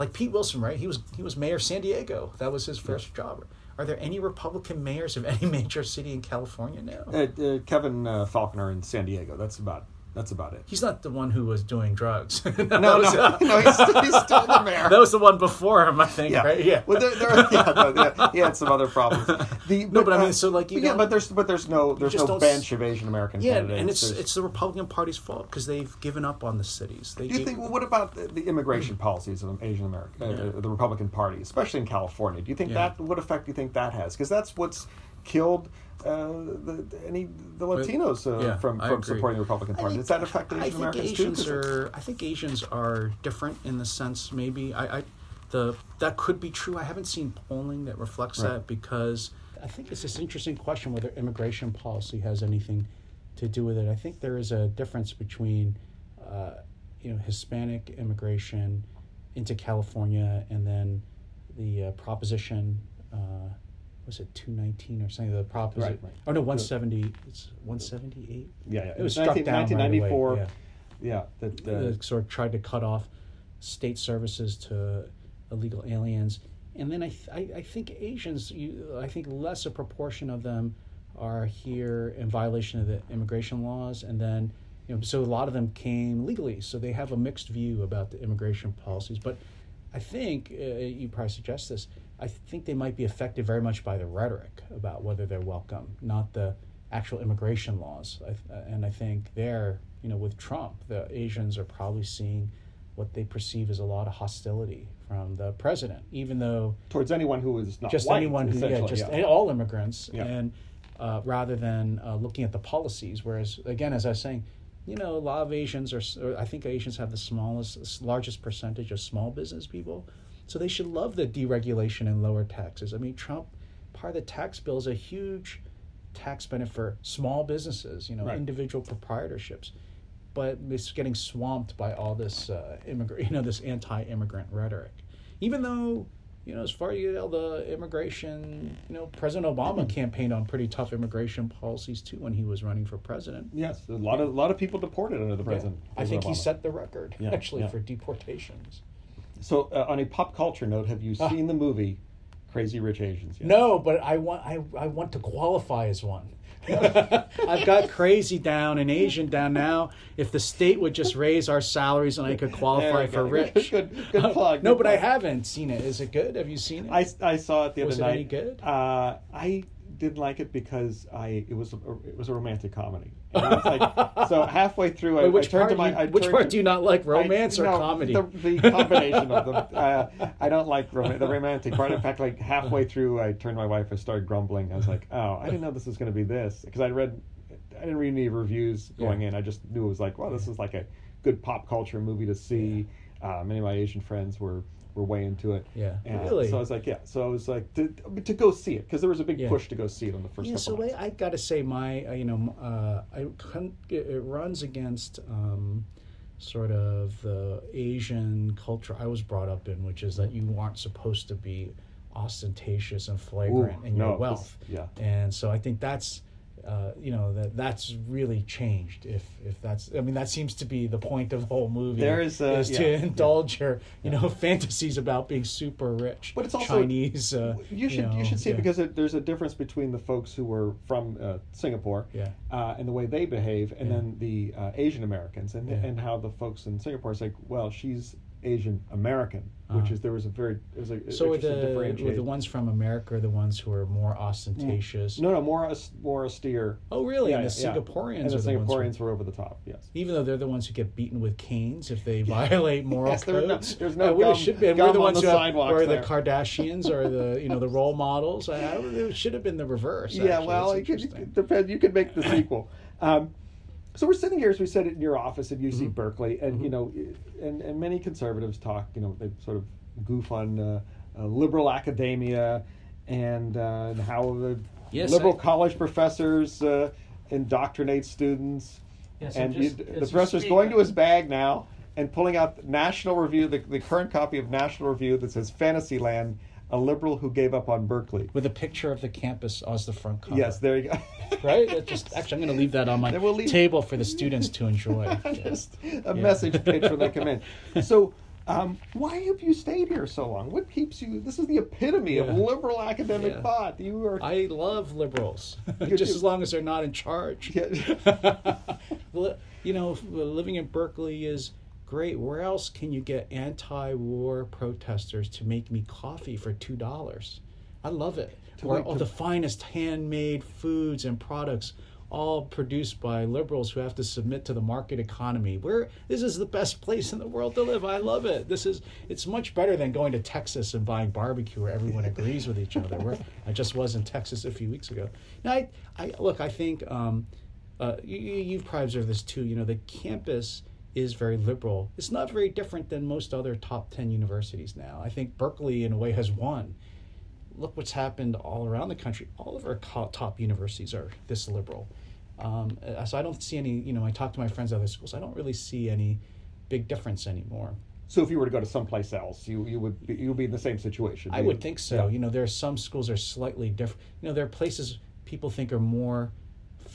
like Pete Wilson? Right? He was he was mayor of San Diego. That was his first job. Are there any Republican mayors of any *laughs* major city in California now? Uh, uh, Kevin uh, Faulconer in San Diego. That's about that's about it. He's not the one who was doing drugs. *laughs* that No, was, no, *laughs* no. He's, still- he's still the mayor. *laughs* that was the one before him, I think. yeah, Right? Yeah. Well, there, there, yeah, no, yeah, he had some other problems. The, No, but I mean, so, like, you but yeah, but there's but there's no there's no bench of Asian American yeah, candidates. and it's There's- it's the Republican Party's fault because they've given up on the cities. They Do you gave- think? Well, what about the, the immigration policies of Asian America, uh, the Republican Party, especially in California? Do you think Yeah. that what effect do you think that has? Because that's what's killed uh, the any the Latinos uh, Yeah, from from supporting the Republican I Party. think- Does that affect Asian I think Americans Asians too? 'Cause- are. I think Asians are different in the sense maybe I, I the that could be true. I haven't seen polling that reflects Right. that because I think it's this interesting question whether immigration policy has anything to do with it. I think there is a difference between uh, you know Hispanic immigration into California and then the uh, proposition. Was it two nineteen or something? The proposition. Right, right. Oh no, one seventy. It's one seventy eight. yeah, yeah. It was 19- struck down right away, 1994. yeah. yeah, that uh, sort of tried to cut off state services to illegal aliens. And then I, th- I, I think Asians, you, I think less a proportion of them are here in violation of the immigration laws. And then, you know, so a lot of them came legally. So they have a mixed view about the immigration policies. But I think, uh, you probably suggest this, I think they might be affected very much by the rhetoric about whether they're welcome, not the actual immigration laws. I, th- and I think there, you know, with Trump, the Asians are probably seeing what they perceive as a lot of hostility from the president, even though towards anyone who is not just white, anyone who, yeah, just yeah. all immigrants, Yeah. and uh, rather than uh, looking at the policies. Whereas, again, as I was saying, you know, a lot of Asians are. I think Asians have the smallest, largest percentage of small business people, so they should love the deregulation and lower taxes. I mean, Trump, part of the tax bill is a huge tax benefit for small businesses. You know, Right. individual proprietorships. But it's getting swamped by all this uh, immigrant, *laughs* you know, this anti-immigrant rhetoric. Even though, you know, as far as you know, the immigration, you know, President Obama campaigned on pretty tough immigration policies too when he was running for president. Yes, a lot of a lot of people deported under the president. I think he set the record Yeah, actually yeah. for deportations. So, uh, on a pop culture note, have you seen the movie Crazy Rich Asians? Yet? Ah. No, but I want I, I want to qualify as one. *laughs* I've got crazy down and Asian down now. If the state would just raise our salaries and I could qualify for go. rich. *laughs* Good- good plug, no, good but I haven't seen it. Is it good? Have you seen it? I, I saw it the Was other it night. any good? Uh, I didn't like it because I it was a, it was a romantic comedy. And like, *laughs* so halfway through, I, Wait, which I turned to my you- I which part to- do you not like, romance I, or no, comedy? The, the combination of them. Uh, I don't like rom- the romantic part. In fact, like halfway through, I turned to my wife. I started grumbling. I was like, "Oh, I didn't know this was going to be this," because I read, I didn't read any reviews going Yeah. in. I just knew it was like, "Well, this is like a good pop culture movie to see." Uh, many of my Asian friends were were way into it. Yeah. And Really? So I was like, yeah. So I was like, to, to go see it because there was a big Yeah. push to go see it on the first yeah, so couple I. I gotta say my uh, you know uh, I con- it, it runs against um, sort of the Asian culture I was brought up in, which is that you aren't supposed to be ostentatious and flagrant Ooh, in your this- wealth. yeah. and so I think that's. Uh, you know that that's really changed. If if that's, I mean, that seems to be the point of the whole movie. There is, uh, is yeah, to yeah. indulge your, you know, *laughs* fantasies about being super rich. But it's also- Chinese. Uh, you should you, know, should see it because it, there's a difference between the folks who were from uh, Singapore Yeah. uh, and the way they behave, and Yeah. then the uh, Asian Americans, and Yeah. and how the folks in Singapore is like, well, she's Asian American, which Uh-huh. is there was a very it was a So were the, were the ones from America are the ones who are more ostentatious? no, no, more more austere. Oh, really? Yeah, and the yeah. Singaporeans and the are the ones who- Singaporeans were over the top. Yes. even though they're the ones who get beaten with canes if they *laughs* violate moral Yes, there no- there's no Uh, we gum- should be, and we're the on ones the who have, or the. Kardashians or the you know the role *laughs* models. I, I, it should have been the reverse. yeah, actually. well, it could, depend. You could make the *coughs* sequel. Um, so we're sitting here, as we said, in your office at UC Mm-hmm. Berkeley, and you know, and, and many conservatives talk. You know, they sort of goof on uh, uh, liberal academia and, uh, and how the Yes, liberal I- college professors uh, indoctrinate students. Yes, and just- you, the professor's speak, going to his bag now and pulling out National Review, the, the current copy of National Review that says Fantasyland, a liberal who gave up on Berkeley. with a picture of the campus as the front cover. Yes, there you go. *laughs* right. That just actually, I'm going to leave that on my we'll leave- table for the students to enjoy. *laughs* Just a message pitch when they come in. *laughs* So, um, why have you stayed here so long? What keeps you? This is the epitome of liberal academic Yeah. thought. You are. I love liberals, just do. as long as they're not in charge. Yeah. You know, living in Berkeley is great. Where else can you get anti-war protesters to make me coffee for two dollars? I love it. To Where all the- finest handmade foods and products, all produced by liberals who have to submit to the market economy. Where this is the best place in the world to live. I love it. This is it's much better than going to Texas and buying barbecue where everyone agrees with each other. Where I just was in Texas a few weeks ago. Now, I, I look. I think. Um, uh, you, you- you've probably observed this too. You know, the campus is very liberal. It's not very different than most other top 10 universities now. I think Berkeley, in a way, has won. Look what's happened all around the country. All of our top universities are this liberal. Um, uh, so I don't see any, you know, I talk to my friends at other schools, I don't really see any big difference anymore. so, if you were to go to someplace else, you you would be, you would be in the same situation. I You- would think so. Yeah. You know, there are some schools are slightly different. You know, there are places people think are more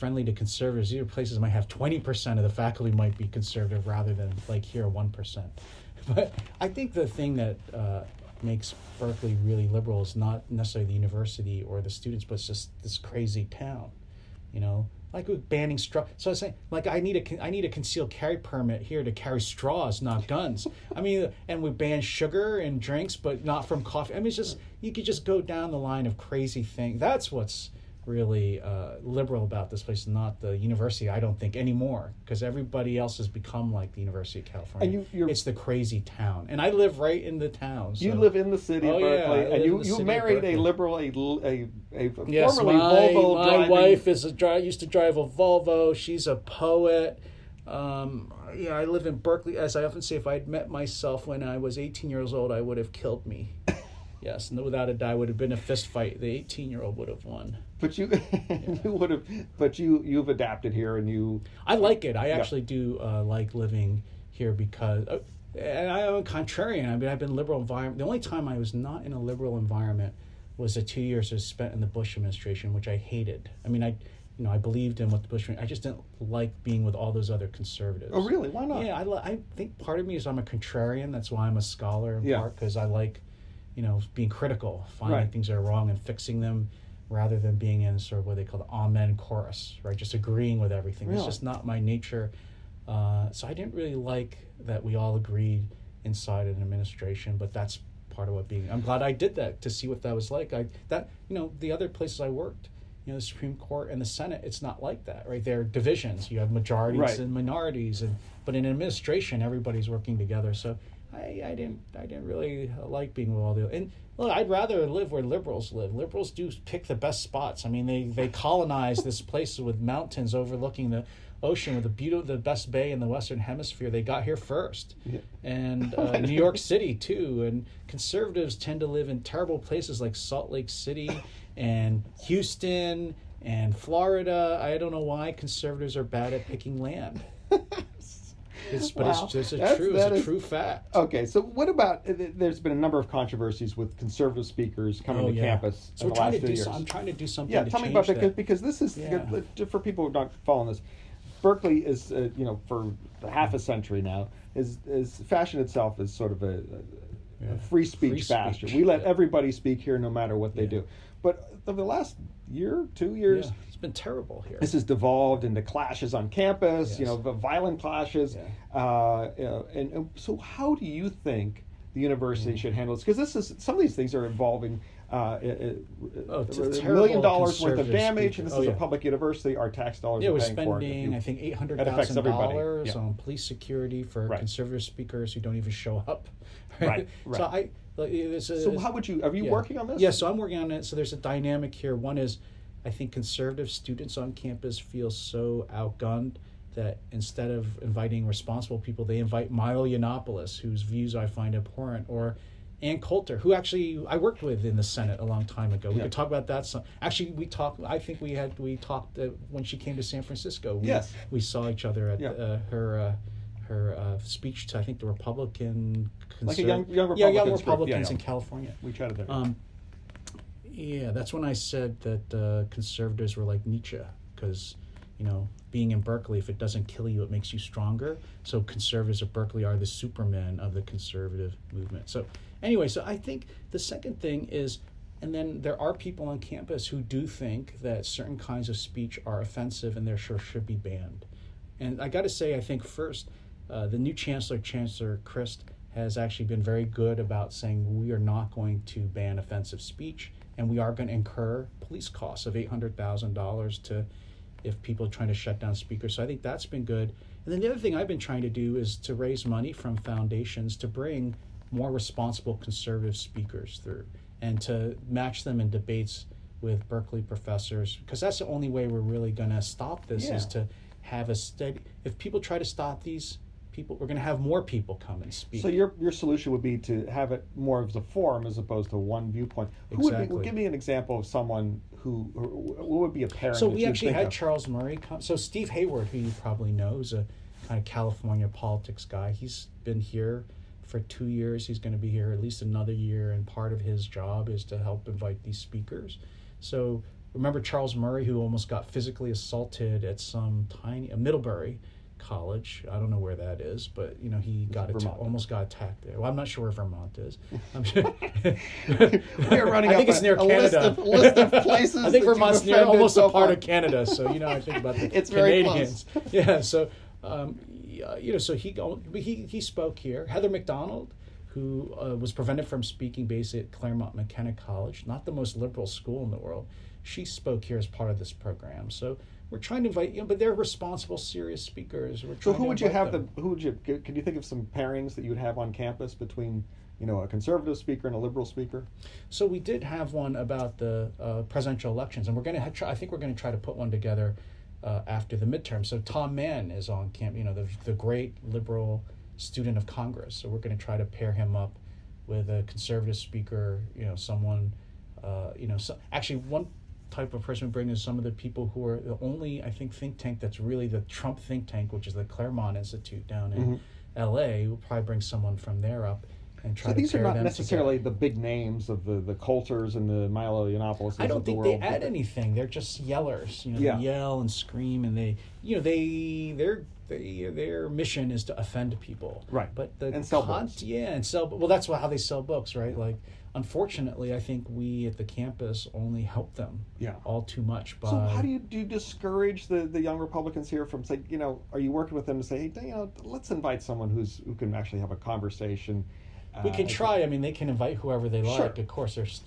friendly to conservatives. These are places might have twenty percent of the faculty might be conservative rather than like here one percent. *laughs* But I think the thing that uh, makes Berkeley really liberal is not necessarily the university or the students, but it's just this crazy town. You know, like with banning straw. So I was saying, like I need a con- need a concealed carry permit here to carry straws, not *laughs* guns. I mean, and we ban sugar and drinks, but not from coffee. I mean, it's just you could just go down the line of crazy things. That's what's really uh, liberal about this place, not the university. I don't think anymore, because everybody else has become like the University of California. And you- you're- it's the crazy town, and I live right in the town. You live in the city Oh, of Berkeley, live and you, you married a liberal, a, a, a Yes, formerly my, Volvo my driving. wife is a dri- used to drive a Volvo. She's a poet. Um, yeah, I live in Berkeley. As I often say, if I'd met myself when I was 18 years old, I would have killed me. Yes, and without a doubt, would have been a fist fight. The 18 year old would have won. But you, *laughs* you would have. But you, you've adapted here, and you. I like it. I actually do uh, like living here because, uh, and I am a contrarian. I mean, I've been liberal environment. The only time I was not in a liberal environment was the two years I spent in the Bush administration, which I hated. I mean, I, you know, I believed in what the Bush. I just didn't like being with all those other conservatives. Oh, really? Why not? Yeah, I, I think part of me is I'm a contrarian. That's why I'm a scholar in Yeah. part because I like, you know, being critical, finding Right. things that are wrong and fixing them, rather than being in sort of what they call the amen chorus, right? Just agreeing with everything. It's just not my nature. Uh, so I didn't really like that we all agreed inside an administration, but that's part of what being. I'm glad I did that to see what that was like. I that you know the other places I worked. You know, the Supreme Court and the Senate, it's not like that, right? There are divisions. You have majorities Right. and minorities, and but in administration, everybody's working together. So I, I didn't, I didn't really like being with all the. And look, I'd rather live where liberals live. Liberals do pick the best spots. I mean, they they *laughs* colonize this place with mountains overlooking the ocean with the beautiful, the best bay in the Western Hemisphere. They got here first, Yeah. and uh, *laughs* New York City too. And conservatives tend to live in terrible places like Salt Lake City and Houston and Florida. I don't know why conservatives are bad at picking land. *laughs* It's, but Wow. it's just a That's- true, it's a is- true fact. Okay, so what about? There's been a number of controversies with conservative speakers coming Oh, to yeah. campus. So in the last few years. So, I'm trying to do something. Yeah, tell me about that because, because this is Yeah. uh, for people who are not following this. Berkeley is, uh, you know, for half a century now, is is fashioned itself is sort of a, a, Yeah. free speech Free bastion. speech, We let everybody speak here, no matter what they do. But over the last year, two years. Yeah, it's been terrible here. This has devolved into clashes on campus, Yes. you know, the violent clashes. Yeah. Uh, you know, and, and so, how do you think the university should handle this? Because this is some of these things are involving uh, uh, Oh, a million dollars worth of damage, speaker. and this Oh, is a public university. Our tax dollars Yeah, are we're paying for it. Spending, I think, eight hundred everybody, dollars yeah. on police security for Right. conservative speakers who don't even show up. Right, *laughs* So right. I, like, it's a, So, how would you? Are you yeah. working on this? Yeah, so I'm working on it. So there's a dynamic here. One is, I think conservative students on campus feel so outgunned that instead of inviting responsible people, they invite Milo Yiannopoulos, whose views I find abhorrent, or Ann Coulter, who actually I worked with in the Senate a long time ago. We Yeah. could talk about that. Some, actually, we talked. I think we had we talked uh, when she came to San Francisco. We, Yes. we saw each other at Yeah. uh, her. Uh, her uh, speech to I think the Republican, Like a conser- young- young yeah, young Republicans. Yeah, yeah. in California. we chatted there. Um, yeah, that's when I said that uh, conservatives were like Nietzsche because, you know, being in Berkeley, if it doesn't kill you, it makes you stronger. So conservatives at Berkeley are the supermen of the conservative movement. So anyway, so I think the second thing is, and then there are people on campus who do think that certain kinds of speech are offensive and therefore should be banned. And I got to say, I think first, uh, the new chancellor, Chancellor Christ, has actually been very good about saying we are not going to ban offensive speech, and we are going to incur police costs of eight hundred thousand dollars to if people are trying to shut down speakers. So I think that's been good. And then the other thing I've been trying to do is to raise money from foundations to bring more responsible conservative speakers through and to match them in debates with Berkeley professors because that's the only way we're really going to stop this Yeah. is to have a steady if people try to stop these people we're going to have more people come and speak So your your solution would be to have it more of a forum as opposed to one viewpoint. Who would be, Exactly. give me an example of someone who, who what would be a parent? So we actually had of? Charles Murray come. So Steve Hayward, who you probably know, is a kind of California politics guy. He's been here for two years. He's going to be here at least another year, and part of his job is to help invite these speakers. So remember Charles Murray, who almost got physically assaulted at some tiny uh, Middlebury college. I don't know where that is, but you know he got Vermont. almost got attacked there. Well, I'm not sure where Vermont is. *laughs* *laughs* I'm sure. We're running I think it's a- near a list Canada. of- a list of *laughs* places I think Vermont's near almost so a part far. of Canada, so you know I think about the It's very Canadians. Yeah, so um, you know, so he he he spoke here. Heather Mac Donald, who uh, was prevented from speaking basically at Claremont McKenna College, not the most liberal school in the world, she spoke here as part of this program. So we're trying to invite you, know, but they're responsible, serious speakers. So who would you have them. the who would you can you think of some pairings that you would have on campus between you know a conservative speaker and a liberal speaker? So we did have one about the uh, presidential elections, and we're going to try. I think we're going to try to put one together uh, after the midterm. So Tom Mann is on camp. You know, the the great liberal student of Congress. So we're going to try to pair him up with a conservative speaker. You know, someone. Uh, you know, so actually one type of person we bring is some of the people who are the only I think think tank that's really the Trump think tank, which is the Claremont Institute down in mm-hmm. L.A. We'll probably bring someone from there up. And try So to these are not necessarily together. the big names of the the Coulters and the Milo Yiannopoulos. I don't of the think they world, add anything. They're just yellers. You know, Yeah. they yell and scream, and they, you know, they their they, their mission is to offend people. Right. But the And sell con- books. Yeah, and sell. Well, that's how they sell books, right? Like, unfortunately, I think we at the campus only help them. Yeah. All too much by. So how do you do you discourage the, the young Republicans here from saying, you know, are you working with them to say, hey, you know, let's invite someone who's who can actually have a conversation? we uh, can try. I mean, they can invite whoever they like. Sure. Of course, there's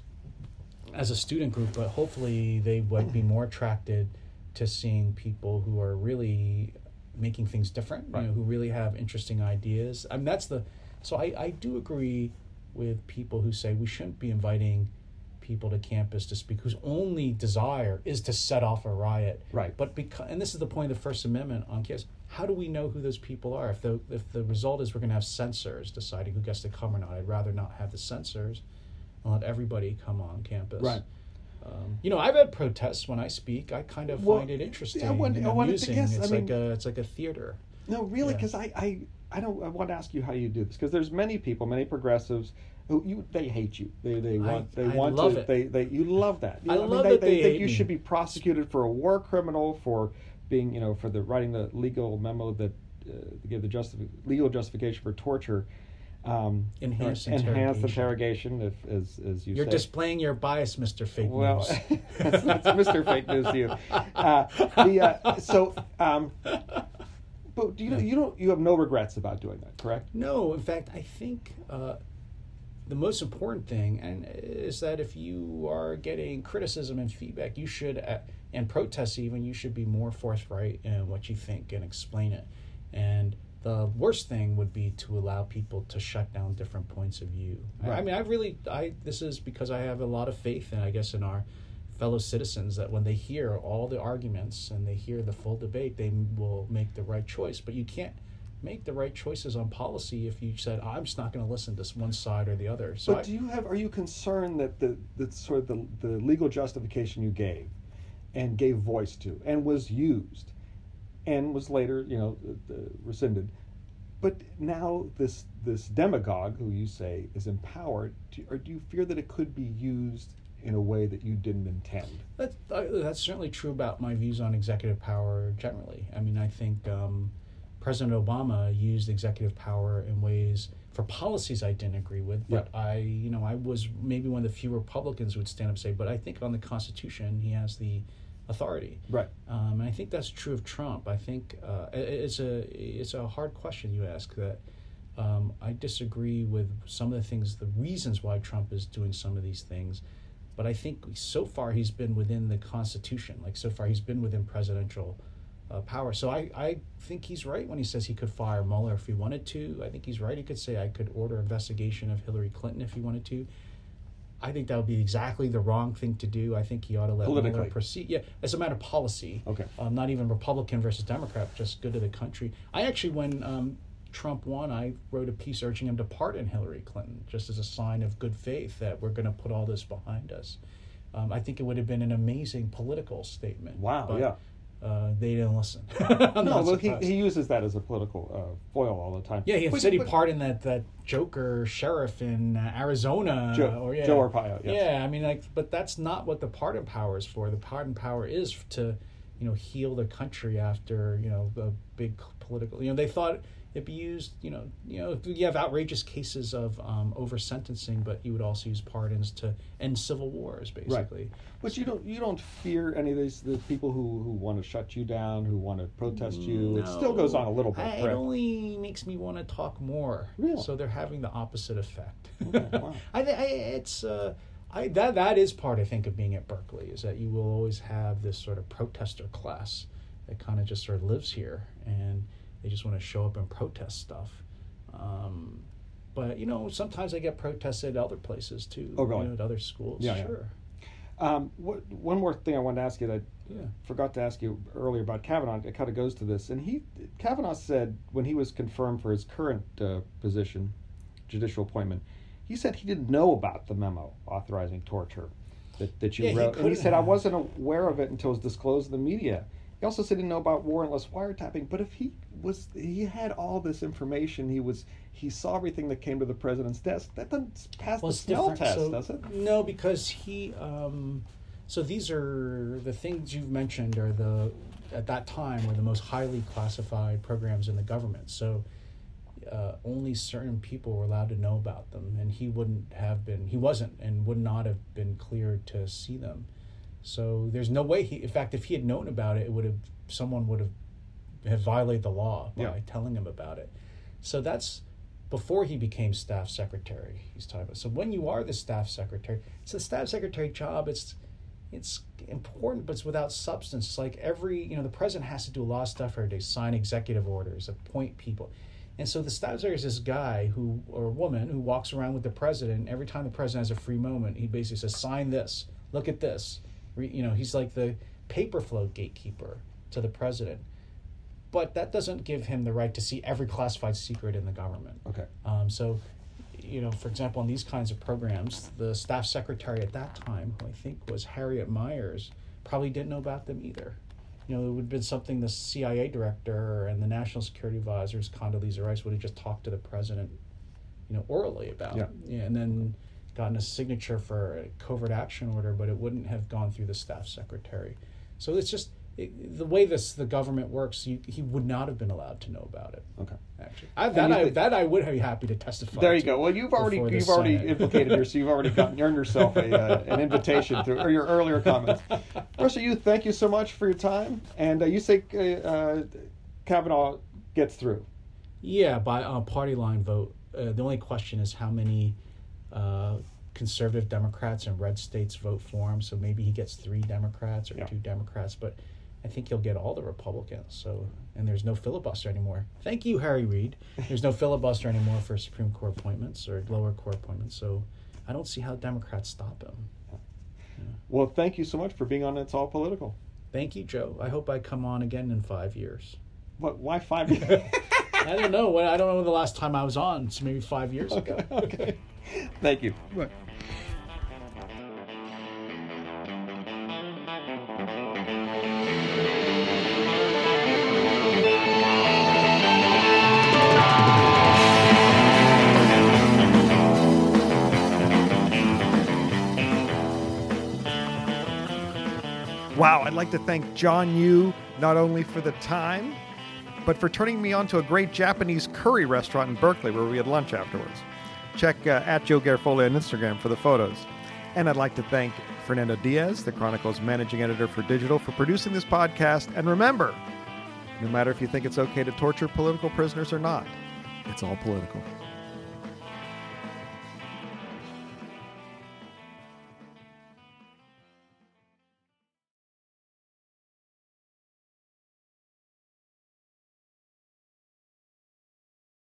as a student group, but hopefully they would be more attracted to seeing people who are really making things different. Right. You know, who really have interesting ideas. I mean, that's the. So I I do agree with people who say we shouldn't be inviting people to campus to speak whose only desire is to set off a riot. Right. But because and this is the point of the First Amendment on campus. How do we know who those people are? If the if the result is we're going to have censors deciding who gets to come or not, I'd rather not have the censors and let everybody come on campus. Right. Um, you know, I've had protests when I speak. I kind of Well, find it interesting I wanted- and I wanted to amusing. guess, I It's mean- like a it's like a theater. No, really, Yeah. because I, I, I don't. I want to ask you how you do this because there's many people, many progressives who you they hate you. They they want they I want to it. they they you love that. You I know, love they, that they they think you me. should be prosecuted for a war criminal for being you know for the writing the legal memo that uh, to give the justi- legal justification for torture. Um, Enhanced enhanced interrogation. interrogation, if as as you You're say. displaying your bias, Mr. Fake well, News. *laughs* that's, that's Mr. Fake News to you. Uh, the, uh, so, um, but you know, you don't you have no regrets about doing that, correct? No, in fact, I think uh, the most important thing and is that if you are getting criticism and feedback, you should uh, and protests even you should be more forthright in what you think and explain it. And the worst thing would be to allow people to shut down different points of view. I- I mean, I really, I this is because I have a lot of faith, and I guess in our fellow citizens that when they hear all the arguments and they hear the full debate, they will make the right choice. But you can't make the right choices on policy if you said, "I'm just not going to listen to this one side or the other." So but do you have? Are you concerned that the the sort of the, the legal justification you gave, and gave voice to, and was used, and was later, you know, uh, uh, rescinded, but now this this demagogue who you say is empowered, do, or do you fear that it could be used in a way that you didn't intend? That's, uh, that's certainly true about my views on executive power generally. I mean, I think um, President Obama used executive power in ways for policies I didn't agree with, but I, you know, I was maybe one of the few Republicans who would stand up and say, but I think on the Constitution he has the authority. Right. Um, and I think that's true of Trump. I think uh, it's a it's a hard question you ask that. Um, I disagree with some of the things, the reasons why Trump is doing some of these things, but I think so far he's been within the Constitution. Like so far he's been within presidential uh, power. So I, I think he's right when he says he could fire Mueller if he wanted to. I think he's right. He could say I could order investigation of Hillary Clinton if he wanted to. I think that would be exactly the wrong thing to do. I think he ought to let Mueller proceed. Yeah, as a matter of policy. Okay. Um, not even Republican versus Democrat, just good to the country. I actually, when um, Trump won, I wrote a piece urging him to pardon Hillary Clinton, just as a sign of good faith that we're going to put all this behind us. Um, I think it would have been an amazing political statement. Wow, but, yeah. Uh, they didn't listen. *laughs* *laughs* No, well, he, he uses that as a political uh, foil all the time. Yeah, he But- said he but- pardoned that, that Joker sheriff in uh, Arizona. Joe- or, yeah. Joe Arpaio, yes. Yeah, I mean, like, but that's not what the pardon power is for. The pardon power is to, you know, heal the country after you know a big political. You know, they thought it'd be used. You know, you know, you have outrageous cases of um, over sentencing, but you would also use pardons to end civil wars, basically. Right. But you don't you don't fear any of these the people who, who want to shut you down, who want to protest you. It still goes on a little bit. I- It only makes me want to talk more. Really? So they're having the opposite effect. Okay, wow. *laughs* I, I it's uh, I that that is part I think of being at Berkeley is that you will always have this sort of protester class that kind of just sort of lives here and they just want to show up and protest stuff. Um, but you know, sometimes I get protested at other places too. Oh, really? You know, at other schools. Yeah, yeah. sure. Um, what, one more thing I wanted to ask you that Yeah. I forgot to ask you earlier about Kavanaugh. It kind of goes to this, and he Kavanaugh said when he was confirmed for his current uh, position, judicial appointment, he said he didn't know about the memo authorizing torture that, that you Yeah, he wrote, and he said I wasn't aware of it until it was disclosed to the media. He also said he didn't know about warrantless wiretapping. But if he was, he had all this information. He was, he saw everything that came to the president's desk. That doesn't pass Well, the different. test, so, does it? No, because he. Um, so these are the things you've mentioned are the at that time were the most highly classified programs in the government. So uh, only certain people were allowed to know about them, and he wouldn't have been. He wasn't, and would not have been cleared to see them. So there's no way he. In fact, if he had known about it, it would have someone would have have violated the law by Yeah. telling him about it. So that's before he became staff secretary. He's talking about. So when you are the staff secretary, it's a staff secretary job. It's it's important, but it's without substance. It's like every you know the president has to do a lot of stuff every day, sign executive orders, appoint people. And so the staff secretary is this guy who or woman who walks around with the president. Every time the president has a free moment, he basically says, "Sign this. Look at this." You know, he's like the paper flow gatekeeper to the president. But that doesn't give him the right to see every classified secret in the government. Okay. Um, so, you know, for example, in these kinds of programs, the staff secretary at that time, who I think was Harriet Miers, probably didn't know about them either. You know, it would have been something the CIA director and the National Security Advisors, Condoleezza Rice, would have just talked to the president, you know, orally about. Yeah. and then gotten a signature for a covert action order, but it wouldn't have gone through the staff secretary. So it's just it, the way this the government works, you, he would not have been allowed to know about it. Okay. Actually, I, that I that I would be happy to testify. There you go. Well, you've already you've already Senate. implicated yourself. *laughs* You've already gotten earned yourself a, uh, an invitation through or your earlier comments. Of you, thank you so much for your time. And uh, you say uh, uh, Kavanaugh gets through. Yeah, by uh, party line vote. Uh, the only question is how many uh, conservative Democrats in red states vote for him. So maybe he gets three Democrats or Yeah. two Democrats, but I think he'll get all the Republicans. So and there's no filibuster anymore. Thank you, Harry Reid. There's no *laughs* filibuster anymore for Supreme Court appointments or lower court appointments. So I don't see how Democrats stop him. Well, thank you so much for being on It's All Political. Thank you, Joe. I hope I come on again in five years. What? Why five? *laughs* years? I don't know. I don't know the last time I was on. So maybe five years *laughs* ago. okay. Thank you. Wow, I'd like to thank John Yoo not only for the time, but for turning me on to a great Japanese curry restaurant in Berkeley where we had lunch afterwards. Check uh, at Joe Garofoli on Instagram for the photos. And I'd like to thank Fernando Diaz, the Chronicle's managing editor for digital, for producing this podcast. And remember, no matter if you think it's okay to torture political prisoners or not, it's all political.